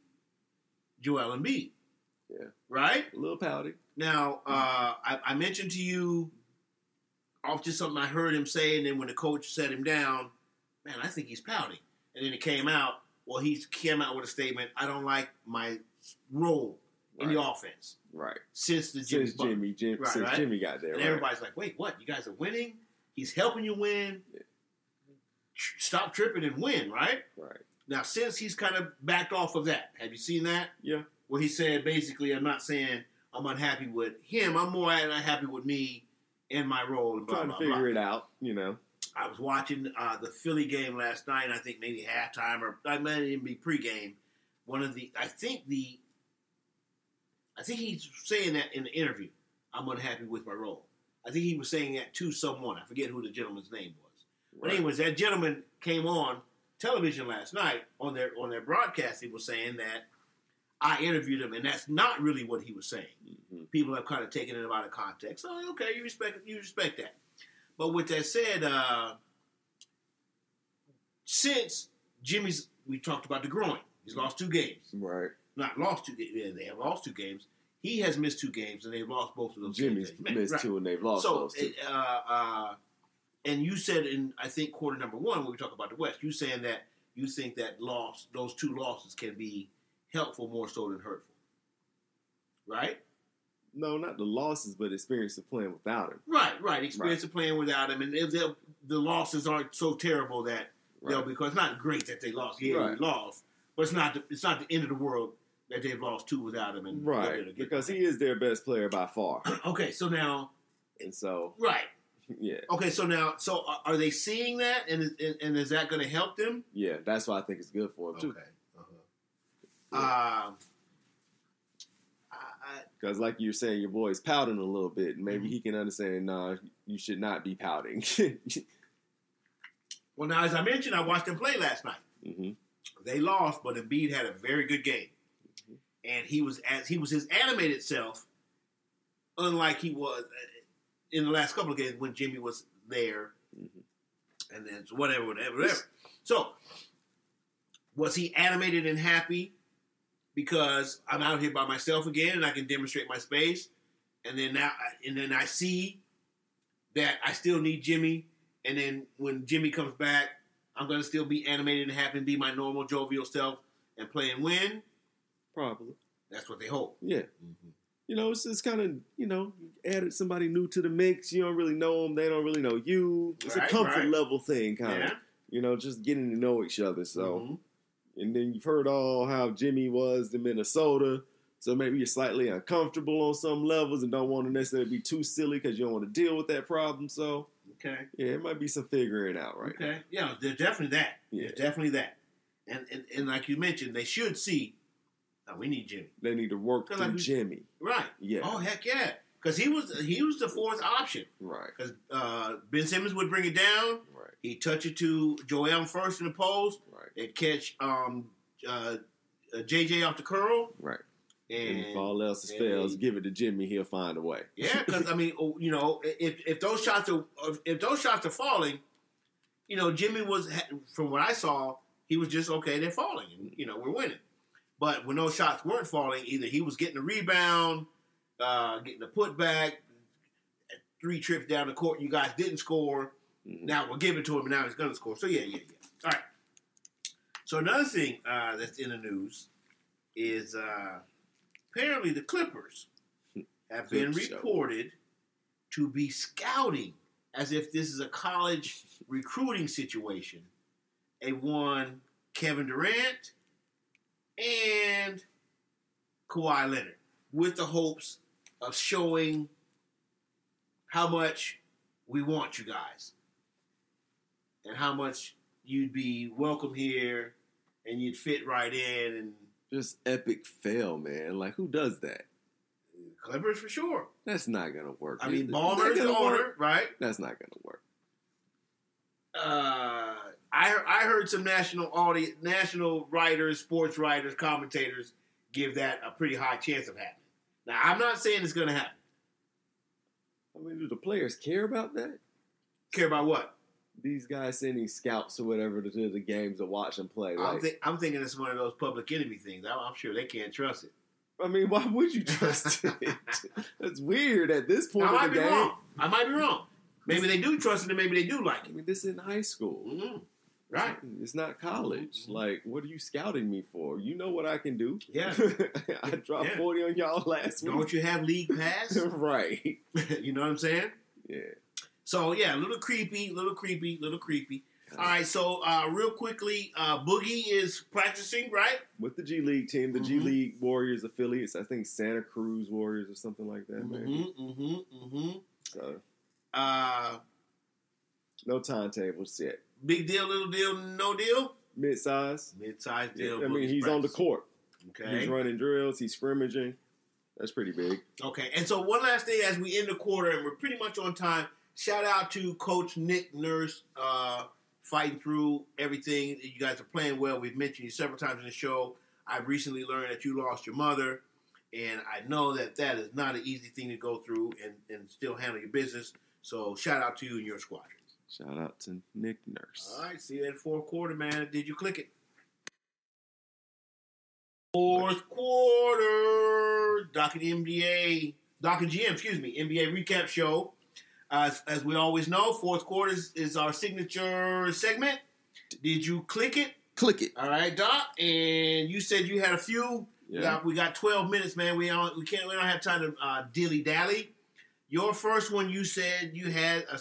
Joel Embiid. Yeah. Right? A little pouty. Now, uh, I, I mentioned to you off just something I heard him say, and then when the coach set him down, man, I think he's pouting. And then it came out, well, he came out with a statement, I don't like my role in the offense Right. since the Jimmy Since Butler. Jimmy, Jim, Right, since right. Jimmy got there, And right. everybody's like, wait, what? You guys are winning? He's helping you win. Yeah. Stop tripping and win, right? Right. Now, since he's kind of backed off of that, have you seen that? Yeah. Where he said, basically, I'm not saying I'm unhappy with him. I'm more unhappy with me and my role. And blah, Trying to blah, figure blah. it out, you know. I was watching uh, the Philly game last night. I think maybe halftime or I might even be pregame. One of the, I think the, I think he's saying that in the interview. I'm unhappy with my role. I think he was saying that to someone. I forget who the gentleman's name was. But anyways, that gentleman came on television last night on their on their broadcast. He was saying that I interviewed him, and that's not really what he was saying Mhm. people have kind of taken it out of context. Oh, okay, you respect you respect that. But with that said, uh, since Jimmy's, we talked about the groin. He's lost two games. Right. Not lost two games. Yeah, they have lost two games. He has missed two games, and they've lost both of those. Jimmy's games. missed Right. two and they've lost So, uh, uh, and you said in I think quarter number one when we talk about the West, you saying that you think that loss, those two losses, can be helpful more so than hurtful, right? no, not the losses, but experience of playing without him. Right, right. Experience of playing without him, and if the losses aren't so terrible that they'll Right. because it's not great that they lost. Yeah, Right. lost, but it's not the, it's not the end of the world that they've lost two without him. And they'll be able Right. Because he is their best player by far. okay, so now And so, right. yeah. Okay, so now so are, they seeing that, and is- and, and is that going to help them? Yeah, that's why I think it's good for them too. Uh-huh. Um. I, I, Because, like you're saying, your boy's pouting a little bit. Maybe Mhm. he can understand, nah, you should not be pouting. well, now as I mentioned, I watched him play last night. hmm They lost, but Embiid had a very good game, and he was as he was his animated self, unlike he was uh, in the last couple of games when Jimmy was there, Mhm. and then whatever, whatever, whatever. So, was he animated and happy because I'm out here by myself again and I can demonstrate my space, and then now, and then I see that I still need Jimmy, and then when Jimmy comes back. I'm gonna still be animated and happy and be my normal jovial self and play and win. Probably. That's what they hope. Yeah. You know, it's just kind of, you know, added somebody new to the mix. You don't really know them. They don't really know you. It's Right, a comfort right. level thing, kind of. Yeah. You know, just getting to know each other. So, Mhm. and then you've heard all how Jimmy was in Minnesota. So maybe you're slightly uncomfortable on some levels and don't want to necessarily be too silly because you don't want to deal with that problem. So, Okay. yeah, it might be some figuring out right now. Okay. Yeah, there's definitely that. Yeah. There's definitely that. And, and and like you mentioned, they should see. Oh, we need Jimmy. They need to work through like we- Jimmy. Right. Yeah. Oh heck yeah. Because he was he was the fourth option. Right. Because uh, Ben Simmons would bring it down. Right. He'd touch it to Joel first in the post. Right. They'd catch um, uh, uh, JJ off the curl. Right. And, And if all else fails, give it to Jimmy. He'll find a way. Yeah, because I mean, oh, you know, if if those shots are if those shots are falling, you know, Jimmy was from what I saw, he was just okay. They're falling, and you know, we're winning. But when those shots weren't falling, either he was getting a rebound, uh, getting a putback, three trips down the court, you guys didn't score. Mhm. Now we'll give it to him, and now he's going to score. So yeah, yeah, yeah. All right. So another thing uh, that's in the news is uh, apparently the Clippers have been show. reported to be scouting as if this is a college recruiting situation. A one Kevin Durant and Kawhi Leonard with the hopes of showing how much we want you guys and how much you'd be welcome here and you'd fit right in and Just epic fail, man. Like who does that? Clippers for sure. That's not gonna work. I mean, Ballmer's the owner, work? right? That's not gonna work. Uh, I I heard some national audience, national writers, sports writers, commentators give that a pretty high chance of happening. Now, I'm not saying it's going to happen. I mean, do the players care about that? Care about what? These guys sending scouts or whatever to the games to watch them play. I'm, I'm thinking it's one of those public enemy things. I'm, I'm sure they can't trust it. I mean, why would you trust it? That's weird at this point I of might the be game. wrong. I might be wrong. Maybe they do trust it, and maybe they do like it. I mean, this is in high school. hmm Right? It's not college. Mhm. Like, what are you scouting me for? You know what I can do. Yeah. I dropped Yeah. 40 on y'all last week. Don't you have league pass? right. you know what I'm saying? Yeah. So yeah, a little creepy, little creepy, little creepy. All right, so uh, real quickly, uh, Boogie is practicing, right? With the G League team, the G Mhm. League Warriors affiliates, I think Santa Cruz Warriors or something like that. Mm-hmm, mm-hmm, mm-hmm. So, Uh, no timetables yet. big deal, little deal, no deal. Mid size. Mid-sized Yeah, deal. I mean, he's on the court. Okay. He's running drills. He's scrimmaging. That's pretty big. Okay, and so one last thing as we end the quarter, and we're pretty much on time. Shout out to Coach Nick Nurse, uh, fighting through everything. You guys are playing well. We've mentioned you several times in the show. I've recently learned that you lost your mother, and I know that that is not an easy thing to go through and, and still handle your business. So shout out to you and your squadron. Shout out to Nick Nurse. All right, see you at fourth quarter, man. Did you click it? Fourth quarter, Doc and NBA, Doc and GM, excuse me, NBA recap show. As, as we always know, fourth quarter is, is our signature segment. Did you click it? Click it. All right, Doc. And you said you had a few. Yeah. Doc, we got twelve minutes, man. We don't, we can't, we don't have time to uh, dilly dally. Your first one, you said you had a.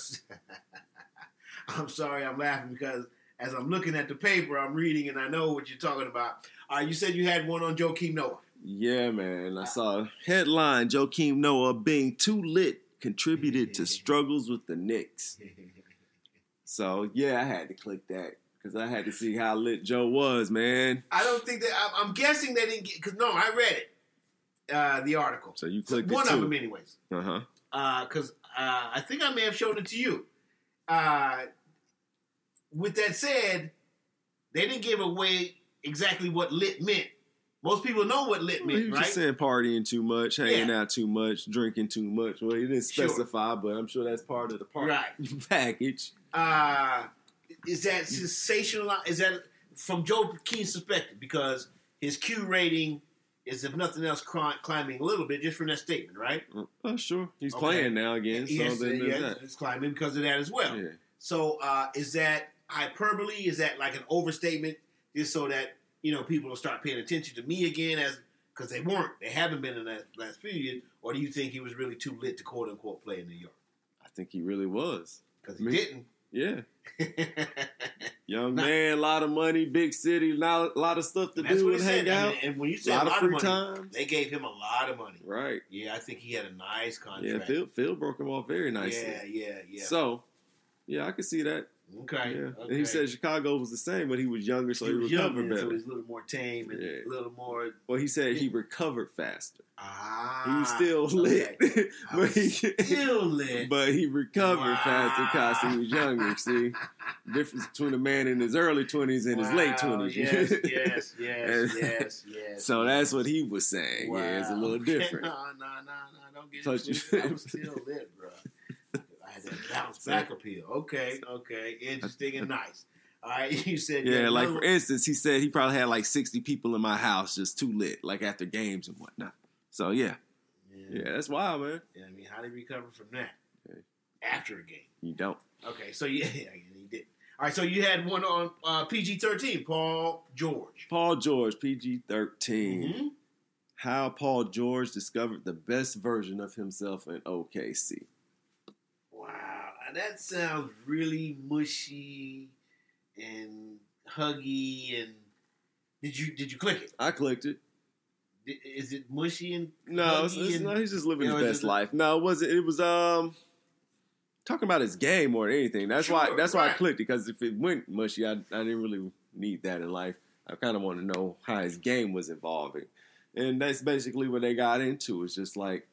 I'm sorry, I'm laughing because as I'm looking at the paper, I'm reading and I know what you're talking about. Uh, you said you had one on Joakim Noah. Yeah, man. I saw a headline Joakim Noah being too lit contributed to struggles with the Knicks. So, yeah, I had to click that because I had to see how lit Joe was, man. I don't think that I'm, I'm guessing they didn't get because no, I read it, uh, the article, So you clicked one it of them, too. anyways. Uh huh. because uh, I think I may have shown it to you. Uh, with that said, they didn't give away exactly what lit meant. Most people know what lit meant, was right? just saying partying too much, hanging Yeah. out too much, drinking too much. Well, he didn't Sure. specify, but I'm sure that's part of the party Right. package. Uh, is that sensational? Is that from Joe Keen's perspective? Because his Q rating is, if nothing else, climbing a little bit just from that statement, right? Oh, sure. He's Okay. playing now again, so yes, then yes, it's climbing because of that as well. Yeah. So uh, is that hyperbole? Is that like an overstatement, just so that you know people will start paying attention to me again, as because they weren't, they haven't been in that last few years, or do you think he was really too lit to quote unquote play in New York I think he really was. because he Me- didn't? Yeah. Young Nah. man, a lot of money, big city, lot, lot of stuff to That's do and said. hang I out. mean, and when you a say lot, a lot of free money, time. they gave him a lot of money. Right. Yeah, I think he had a nice Yeah, contract. Phil, Phil broke him off very nicely. Yeah, yeah, yeah. So, yeah, I can see that. Okay. Yeah. okay. And he said Chicago was the same, but he was younger, so he, he was recovered younger, so better. he's a little more tame and Yeah. a little more. well, he said he recovered faster. Ah, He was still lit, okay. I but he still lit. but he recovered Wow. faster because he was younger. See, difference between a man in his early twenties and his late twenties. Yes, yes, yes, yes, yes. So that's what he was saying. Yeah, it's a little Okay, different. No, no, no, no, don't get it twisted. I'm still lit, bro. I had Bounce back appeal. Okay, okay, interesting and nice. All right, you said Yeah, like for instance, he said he probably had like sixty people in my house just too lit, like after games and whatnot. So yeah, yeah. yeah, that's wild, man. Yeah, I mean, how did you recover from that Okay. after a game? You don't. Okay, so yeah, yeah, he did. All right, so you had one on uh, PG thirteen, Paul George. Paul George, PG 13 Mhm. How Paul George discovered the best version of himself in OKC. Wow, that sounds really mushy and huggy. And did you did you click it? I clicked it. Is it mushy and No, it's, huggy it's and- no, he's just living You know, his it's best just- life. No, it wasn't. It was um talking about his game more than anything. That's why. Sure, That's why I right. clicked it because if it went mushy, I, I didn't really need that in life. I kind of want to know how his game was evolving, and that's basically what they got into. It's just like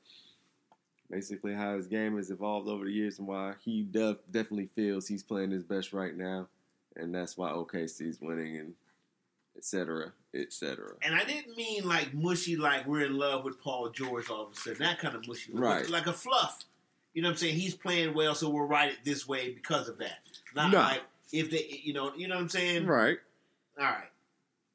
basically how his game has evolved over the years and why he def- definitely feels he's playing his best right now, and that's why OKC's winning and et cetera, et cetera. And I didn't mean like mushy, like we're in love with Paul George all of a sudden. That kind of mushy, Right. Like a fluff. You know what I'm saying? He's playing well, so we'll write it this way because of that. Not No. like if they, you know, you know what I'm saying? Right. All right.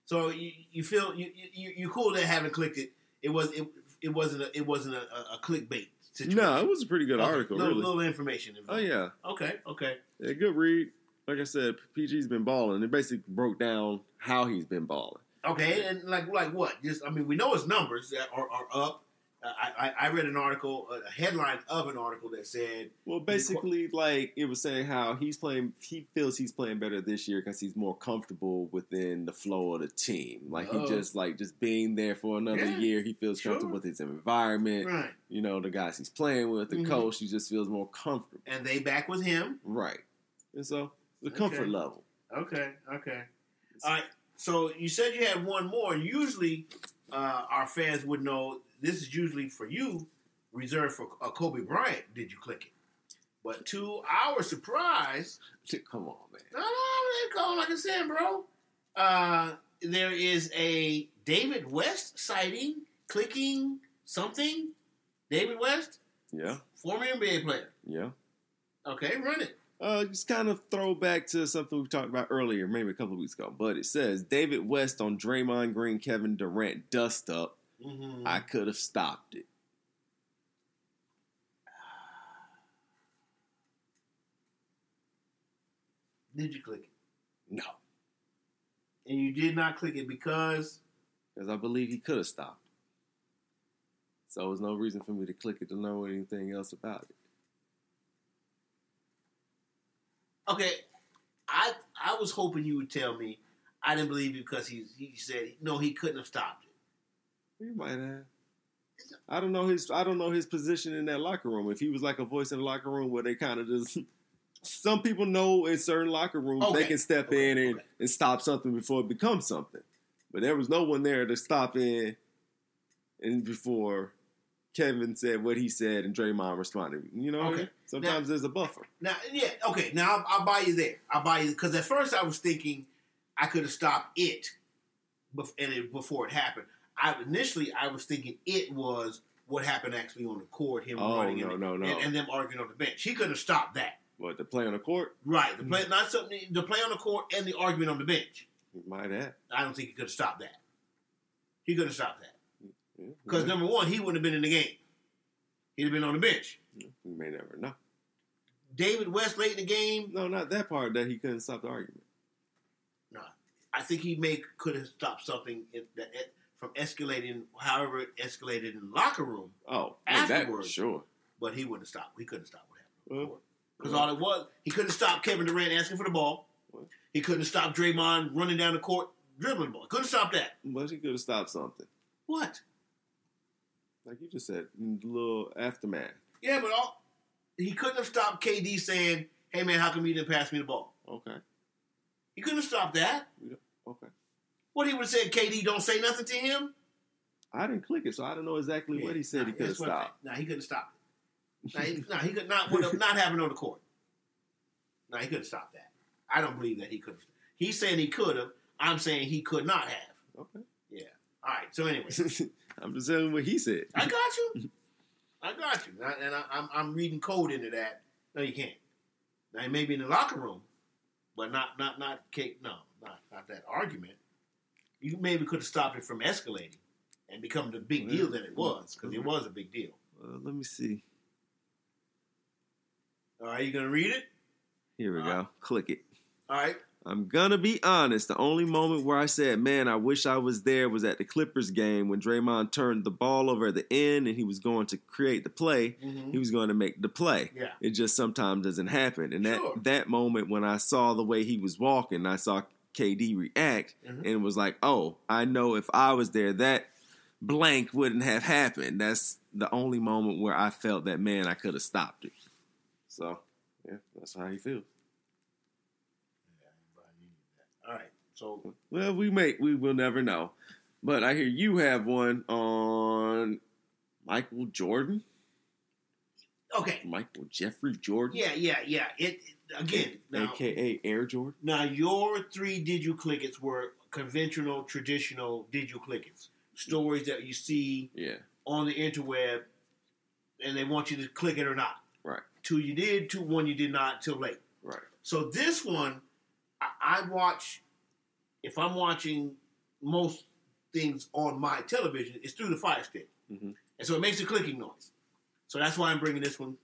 So you, you feel you you you cool that having clicked it. It was it, it wasn't a, it wasn't a, a clickbait situation. No, it was a pretty good Okay, article, little, really. little information. Oh yeah. Okay. Okay. Yeah, good read. Like I said, PG's been balling. It basically broke down how he's been balling. Okay. And like like what? Just I mean, we know his numbers are, are up. I, I read an article, a headline of an article that said Well, basically, like it was saying how he's playing. He feels he's playing better this year because he's more comfortable within the flow of the team. Like Oh. he just like just being there for another Yeah, year. He feels sure. comfortable with his environment. right, You know, the guys he's playing with, the Mhm. coach. He just feels more comfortable. and they back with him. Right. And so the comfort level. Okay. Okay. All right. So you said you had one more. Usually, uh, our fans would know this is usually for you, reserved for uh, Kobe Bryant. Did you click it? But to our surprise, Come on, man. no, no, they call like I said, bro. Uh, there is a David West sighting, clicking something. David West, Yeah. former NBA player. Yeah. Okay, run it. Uh, just kind of throw back to something we talked about earlier, maybe a couple of weeks ago. But it says David West on Draymond Green, Kevin Durant dust up. Mm-hmm. I could have stopped it. Did you click it? No, And you did not click it because because I believe he could have stopped. it. So there's no reason for me to click it to know anything else about it. okay, I I was hoping you would tell me I didn't believe you because he he said no he couldn't have stopped it. He might have. I don't know his. I don't know his position in that locker room. If he was like a voice in the locker room where they kind of just. Some people know in certain locker rooms Okay. they can step Okay. in and, Okay. and stop something before it becomes something. But there was no one there to stop in and before Kevin said what he said and Draymond responded. You know, Okay. sometimes there's a buffer. Now yeah okay now I'll, I'll buy you there I'll buy you because at first I was thinking I could have stopped it, bef- and it, before it happened. I initially I was thinking it was what happened actually on the court him Oh, running no, and, no, no. And, and them arguing on the bench. He could have stopped that. What the play on the court? Right, the mm. play, not something the play on the court and the argument on the bench. Might have. I don't think he could have stopped that. He could have stopped that because we number one, he wouldn't have been in the game. He'd have been on the bench. we may never know. David West late in the game, No, not that part that he couldn't stop the argument. no, I think he may could have stopped something in, that, from escalating, however it escalated in the locker room. Oh, Afterwards. sure. But he wouldn't stop. He couldn't stop what happened. Well, Because all it was, he couldn't stop Kevin Durant asking for the ball. He couldn't stop Draymond running down the court dribbling the ball. Couldn't stop that. But he could have stopped something. What? Like you just said, little aftermath. Yeah, but all, he couldn't have stopped KD saying, "Hey man, how come you didn't pass me the ball?" Okay. He couldn't have stopped that. Okay. What he would have said, "KD, don't say nothing to him." I didn't click it, so I don't know exactly what he said he could have stopped. No, he couldn't stop it. No, he, no, he could not. Would have not having on the court. No, he couldn't stop that. I don't believe that he could have. He's saying he could have. I'm saying he could not have. Okay. Yeah. All right. So anyway, I'm just telling you what he said. I got you. I got you. And I- And I, I'm, I'm reading code into that. No, you can't. Now, maybe in the locker room, but not not not cake. No, not not that argument. You maybe could have stopped it from escalating and become the big deal that it was because it was a big deal. Uh, let me see. All right, you gonna read it? Here we Uh, go. Click it. All right. I'm gonna be honest. The only moment where I said, "Man, I wish I was there," was at the Clippers game when Draymond turned the ball over at the end and he was going to create the play. He was going to make the play. Yeah. It just sometimes doesn't happen. And that that moment when I saw the way he was walking, I saw KD react, Mhm. and was like, "Oh, I know if I was there, that blank wouldn't have happened." That's the only moment where I felt that man, I could have stopped it. So, yeah, that's how he feels. All right. So Well, we may we will never know. But I hear you have one on Michael Jordan, okay. Michael Jeffrey Jordan, Yeah, yeah, yeah. It, it- again now. aka Air Jordan. Now your three did you click it's were conventional, traditional did you click it's stories that you see Yeah, on the interweb, and they want you to click it or not. Right. Two you did, two one you did not till late. right. So this one, I, I watch. If I'm watching most things on my television, it's through the Fire Stick, Mhm. and so it makes a clicking noise. So that's why I'm bringing this one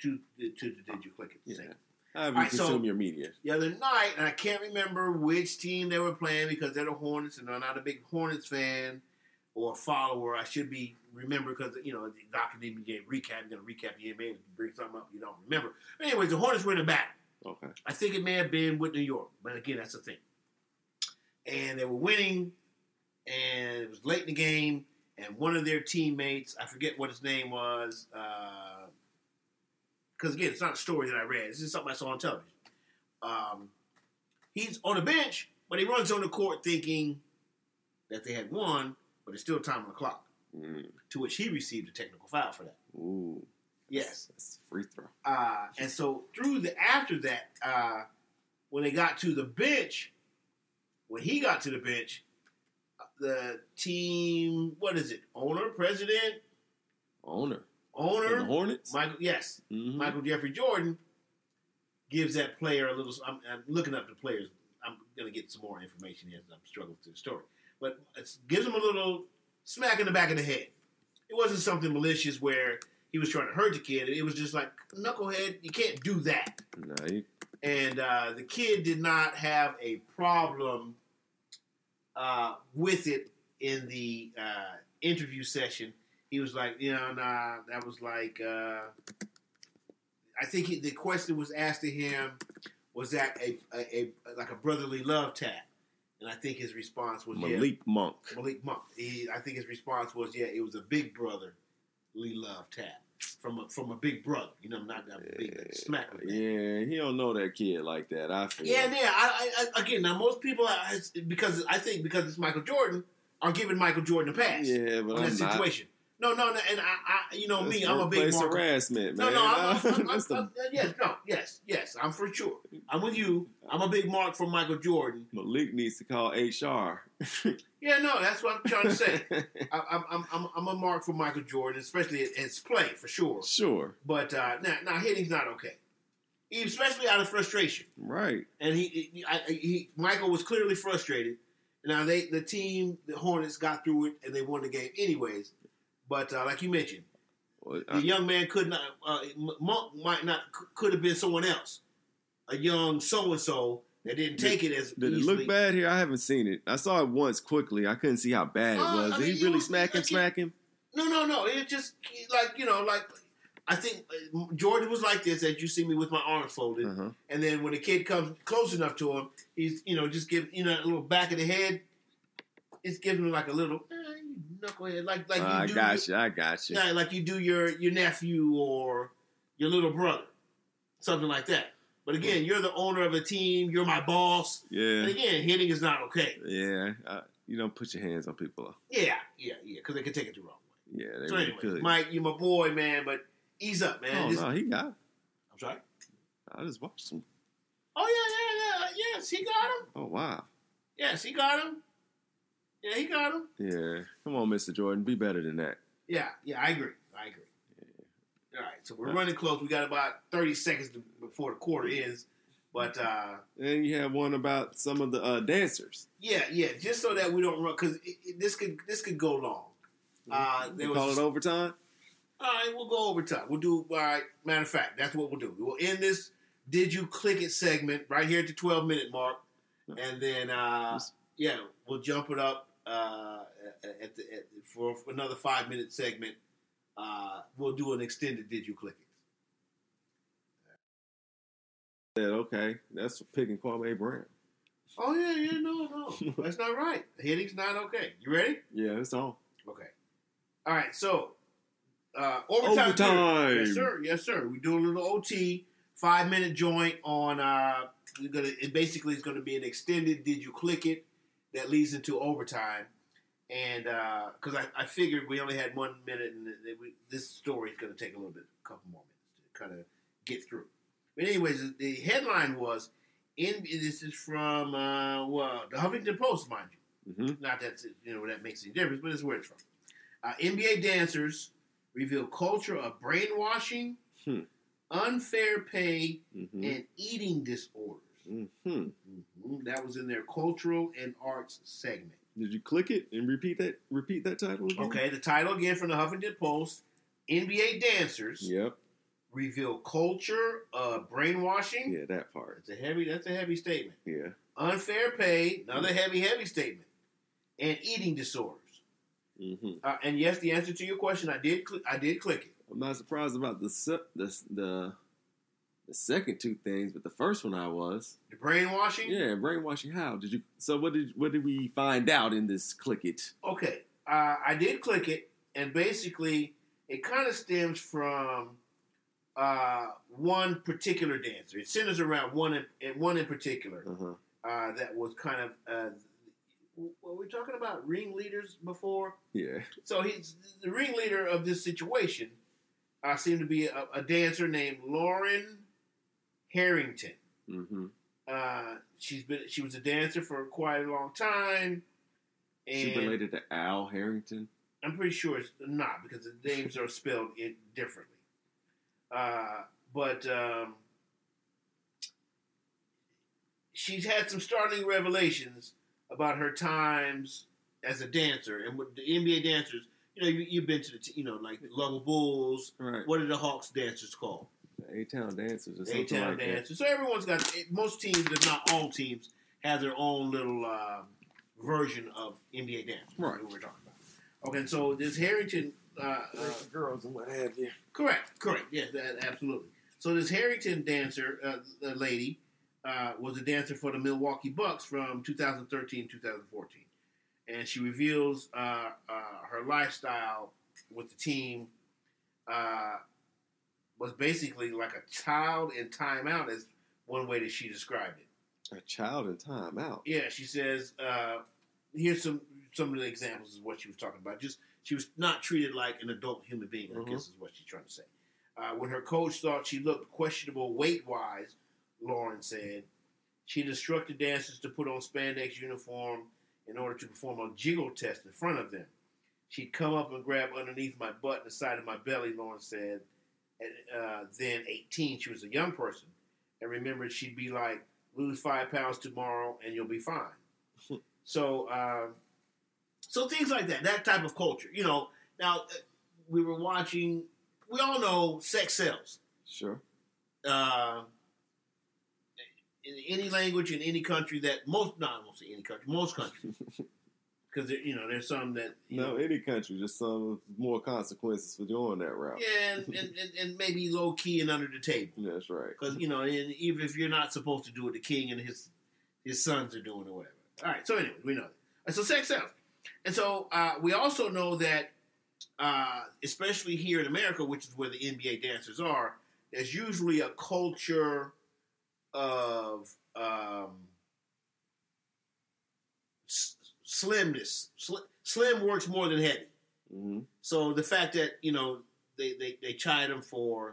to the, to the Did You Click It? Yeah. However you Alright, so- your media. The other night, and I can't remember which team they were playing because they're the Hornets, and I'm not a big Hornets fan or follower. I should be remember because you know the Doctor didn't get recap. You're gonna recap the NBA, bring something up you don't remember. But anyways, the Hornets were in the back. Okay. I think it may have been with New York, but again, that's the thing. And they were winning, and it was late in the game, and one of their teammates, I forget what his name was, uh, because again, it's not a story that I read. This is something I saw on television. Um, he's on the bench, but he runs on the court thinking that they had won, but it's still time on the clock. Mm. To which he received a technical foul for that. Ooh. Yes. That's free throw. Uh, and so through the after that, uh, when they got to the bench, when he got to the bench, the team, what is it? Owner, president, Owner. For the owner, Hornets. Michael. Yes, Mhm. Michael Jeffrey Jordan gives that player a little. I'm, I'm looking up the players. I'm going to get some more information here I'm struggling through the story. But it gives him a little smack in the back of the head. It wasn't something malicious where he was trying to hurt the kid. It was just like, knucklehead, you can't do that. No, you, And uh, the kid did not have a problem uh, with it in the uh, interview session. He was like, you know, nah, that was like, uh, I think he, the question was asked to him, was that a, a, a like a brotherly love tap? And I think his response was, yeah, Malik Monk. Malik Monk. He, I think his response was, yeah, it was a big brotherly love tap from a, from a big brother. You know, not that big like, smack. Yeah, he don't know that kid like that. I feel. Yeah, yeah. I, I, again, now most people, because I think because it's Michael Jordan, are giving Michael Jordan a pass Yeah, but on I'm that not. No, no, no, and I, I you know me, I'm a big workplace Mark. harassment, man. no, I'm, I'm, I'm, That's the- I'm- yes, no, yes, yes, I'm for sure. I'm with you. I'm a big mark for Michael Jordan. Malik needs to call HR. Yeah, no, that's what I'm trying to say. I, I'm, I'm, I'm, I'm a mark for Michael Jordan, especially in his play for sure. sure, But uh, now, now hitting's not okay, especially out of frustration. right. and he, he, I, he Michael was clearly frustrated. Now they the team the Hornets got through it and they won the game anyways. But uh, like you mentioned, Well, the young man could not uh, Monk might not could have been someone else, a young so and so that didn't take it as Did it look bad here? I haven't seen it. I saw it once quickly. I couldn't see how bad it Uh, was. Did mean, he really was- smack him? like, Smack him? No, no, no. It just like you know, like I think uh, Jordan was like this. That you see me with my arms folded, Uh-huh. and then when the kid comes close enough to him, he's you know just give you know a little back of the head. It's giving like a little eh, knucklehead, like like you do, I got you. I got you. Yeah, like you do your your nephew or your little brother, something like that. But again, you're the owner of a team. You're my boss. Yeah. And again, hitting is not okay. yeah. Uh, you don't put your hands on people. Yeah, yeah, yeah, because they can take it the wrong way. Yeah, they So really anyway, could. Mike, you're my boy, man. But ease up, man. oh This- no, he got. It. I'm sorry. I just watched him. Oh yeah, yeah, yeah. Yes, he got him. Oh wow. Yes, he got him. Yeah, he got him. Yeah. Come on, Mr. Jordan. Be better than that. Yeah, yeah. I agree. I agree. All right, so we're running close. We got about 30 seconds to, before the quarter ends. But uh, And you have one about some of the uh, dancers. yeah, yeah, just so that we don't run because this could this could go long. Uh, They call was it overtime. all right. We'll go overtime. We'll do all right. Matter of fact, that's what we'll do. We'll end this. Did you click it segment right here at the 12 minute mark, and then uh, yeah, we'll jump it up uh, at the at, for, another five minute segment. Uh, we'll do an extended. Did you click it? Said okay, that's picking Kwame Brown. Oh yeah, yeah, no, no, that's not right. Hitting's not okay. You ready? Yeah, it's on. Okay. All right. So uh, overtime. Overtime. Yes, sir. Yes, sir. We do a little OT, five minute joint on. Uh, we're gonna. It basically is going to be an extended. Did you click it? That leads into overtime. And because I, I figured we only had one minute, and we, this story is going to take a little bit, a couple more minutes to kind of get through. But anyways, the headline was in. This is from uh, well, the Huffington Post, mind you. hmm Not that you know that makes any difference, but it's where it's from. Uh, NBA dancers reveal culture of brainwashing, Hmm. unfair pay, hmm and eating disorders. Hmm Mhm. That was in their cultural and arts segment. Did you click it and repeat that? Repeat that title again. Okay, the title again from the Huffington Post: NBA dancers Yep. reveal culture of brainwashing. Yeah, that part. It's a heavy. That's a heavy statement. Yeah. Unfair pay, another heavy, heavy statement, and eating disorders. hmm Uh, and yes, the answer to your question, I did. Cl- I did click it. I'm not surprised about the the the the second two things, but the first one I was. The brainwashing. Yeah, brainwashing. How did you? So what did what did we find out in this click it? Okay, uh, I did click it, and basically, it kind of stems from uh, one particular dancer. It centers around one in, one in particular Uh-huh. uh, that was kind of. Uh, were we talking about ringleaders before? Yeah. So he's the ringleader of this situation. Uh, seem to be a, a dancer named Lauren Herington. hmm Uh, she's been she was a dancer for quite a long time, and She related to Al Harrington. I'm pretty sure it's not because the names are spelled it differently. Uh, but um, she's had some startling revelations about her times as a dancer and with the NBA dancers. You know, you, you've been to the t- you know like the Luvabulls. Right. What are the Hawks dancers called? A Town Dancers or A Town like that. dancers. So everyone's got most teams, if not all teams, have their own little um version of NBA dance. Right. What we're talking about. Okay, so this Herington. Uh, uh, girls and what have you. Correct, correct. Yes, that, absolutely. So this Herington dancer, uh, the lady, uh, was a dancer for the Milwaukee Bucks from 2013 2014, and she reveals uh, uh, her lifestyle with the team uh, was basically like a child in timeout, is one way that she described it. A child in timeout. Yeah, she says, uh, here's some some of the examples of what she was talking about. Just she was not treated like an adult human being. I Mhm. guess is what she's trying to say. Uh, when her coach thought she looked questionable weight wise, Lauren said she'd instructed dancers to put on spandex uniform in order to perform a jiggle test in front of them. She'd come up and grab underneath my butt and the side of my belly. Lauren said. Uh, then 18, she was a young person, and remembered she'd be like, lose five pounds tomorrow and you'll be fine. so, um, so things like that, that type of culture. You know, now uh, we were watching. We all know sex sells. Sure. Uh, in any language in any country that most, not I any country, most countries, because you know there's some that you No, know, any country, just some more consequences for doing that route. yeah, and, and, and, maybe low key and under the table. That's right. Because you know, and even if you're not supposed to do it, the king and his his sons are doing or whatever. All right. So anyway, we know that. So sex sells, and so uh, we also know that, uh, especially here in America, which is where the NBA dancers are, there's usually a culture of um, slimness. Sli- slim works more than heavy. hmm So the fact that you know they they, they chide them for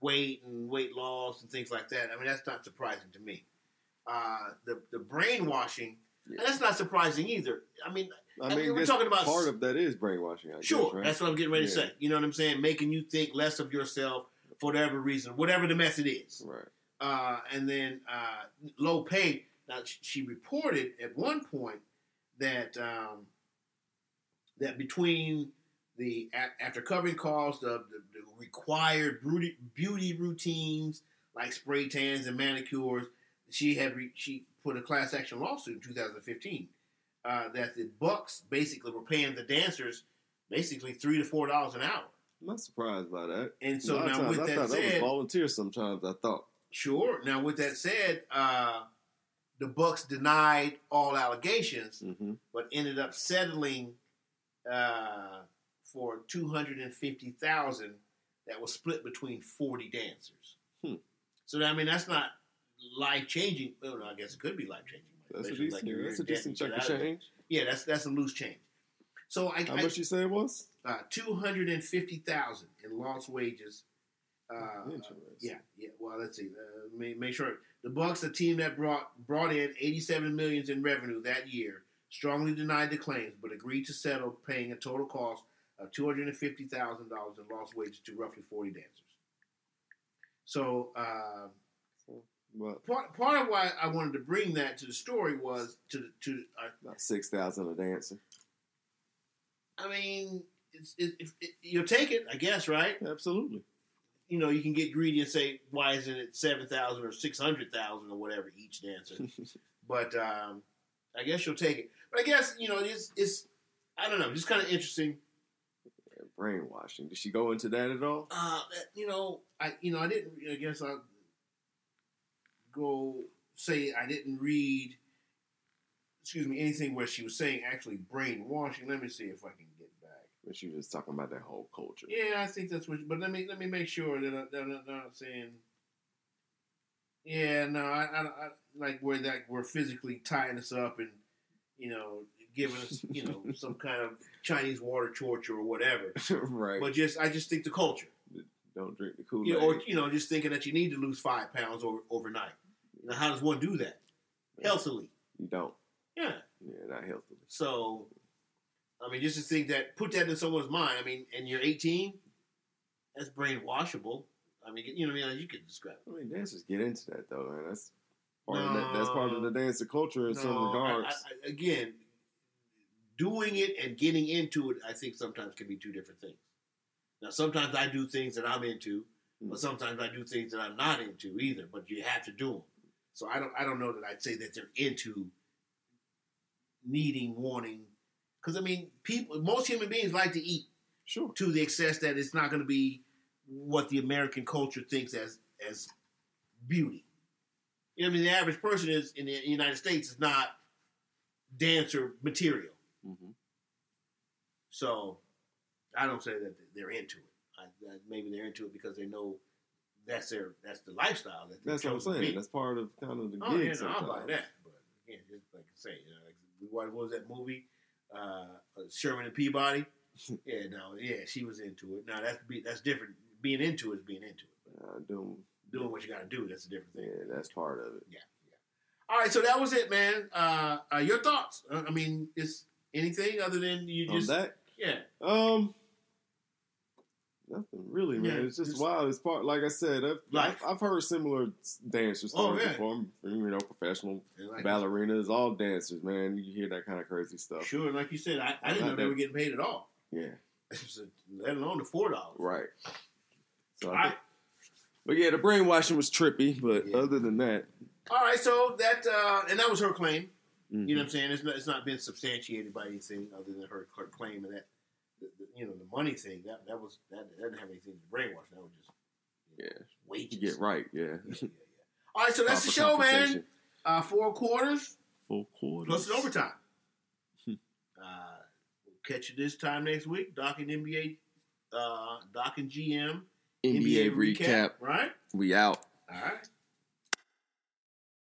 weight and weight loss and things like that, I mean that's not surprising to me. Uh, the the brainwashing, And that's not surprising either. I mean, I I mean, we're talking about part of that is brainwashing. I sure, guess, right? that's what I'm getting ready to say. You know what I'm saying? Making you think less of yourself for whatever reason, whatever the method is. right. Uh, and then uh, low pay. Now she reported at one point that um, that between the after covering costs, the, the, the required beauty, beauty routines like spray tans and manicures, she had re- she put a class action lawsuit in 2015 uh, that the Bucks basically were paying the dancers basically three to four dollars an hour. I'm not surprised by that. And so A lot of now times with I that thought that was said, volunteer. Sometimes I thought. Sure. Now, with that said, uh, the Bucks denied all allegations, hmm but ended up settling uh, for two hundred and fifty thousand. That was split between forty dancers. Hmm. So I mean, that's not life changing. Well, no, I guess it could be life changing. That's a decent. that's a decent chunk of change. Yeah, that's that's a loose change. So I, How I much you say it was? uh, two hundred and fifty thousand in lost wages. Uh, yeah, yeah. Well, let's see. Uh, make, make sure the Bucks, a team that brought brought in 87 millions in revenue that year, strongly denied the claims, but agreed to settle, paying a total cost of 250 thousand dollars in lost wages to roughly 40 dancers. So uh, But part part of why I wanted to bring that to the story was to to uh, about six thousand a dancer. I mean, it's, it, it, it, you'll take it, I guess, right? Absolutely. You know, you can get greedy and say, why isn't it seven thousand or six hundred thousand or whatever each dancer? but um, I guess you'll take it. But I guess you know, it's, it's I don't know, just kind of interesting. Brainwashing. Did she go into that at all? Uh, you know, I you know, I didn't. I guess I'll go say I didn't read. Excuse me, anything where she was saying actually brainwashing. Let me see if I can she was talking about that whole culture. Yeah, I think that's what. But let me let me make sure that, I, that I'm not- saying. Yeah, no, I, I, I like where that we're physically tying us up and you know giving us you know some kind of Chinese water torture or whatever. right. But just I just think the culture, Don't drink the Kool Aid. know, or you know, just thinking that you need to lose five pounds over, overnight. You know, how does one do that healthily? you don't. Yeah. Yeah, not healthily. So, I mean, just to think that put that in someone's mind. I mean, and you're 18, that's brainwashable. I mean, you know what I mean? You could describe. it. I mean, dancers get into that though, man. That's part of that. That's part of the dancer culture in some No, I- regards. I- I- again, doing it and getting into it, I think sometimes can be two different things. Now, sometimes I do things that I'm into, but Mm. sometimes I do things that I'm not into either. But you have to do them. So I don't. I don't know that I'd say that they're into needing, wanting. Because I mean, people, most human beings like to eat sure. to the excess that it's not going to be what the American culture thinks as as beauty. You know, I mean, the average person is in the United States is not dancer material. hmm So I don't say that they're into it. I, that maybe they're into it because they know that's their that's the lifestyle that That's what I'm saying. That's part of kind of the Oh gig. yeah, no, I'll buy sometimes. that. But again, just like I say, you know, like, what was that movie? Uh, Sherman and Peabody. yeah, no, yeah, she was into it. Now that's be, that's different. Being into it is being into it. Uh, doing, doing what you got to do, that's a different thing. yeah, that's part of it. Yeah, yeah. All right, so that was it, man. Uh, uh, your thoughts? Uh, I mean, is anything other than you On just that, yeah? um, nothing really, man. Yeah, it's just wild. It's part, like I said, I've. I've, heard similar dance Oh, yeah. before. You know, professional like, ballerinas, all dancers, man. You hear that kind of crazy stuff. Sure, like you said, I, I didn't know they that- were getting paid at all. Yeah, Let alone the four dollars. right. So, I think, but yeah, the brainwashing was trippy. But Yeah. other than that, all right. So that uh, and that was her claim. mhm. You know what I'm saying? It's not, it's not been substantiated by anything other than her, her claim and that you know the money thing. That that was that, that didn't have anything to brainwash. That was just you know, Yeah. wages. you get right. Yeah, Yeah, yeah, yeah. All right, so that's the show, man. Uh, four quarters Full quarter. plus an overtime. Hmm. uh, we'll catch you this time next week. Doc and NBA, uh, Doc and GM NBA recap. Right. We out. All right.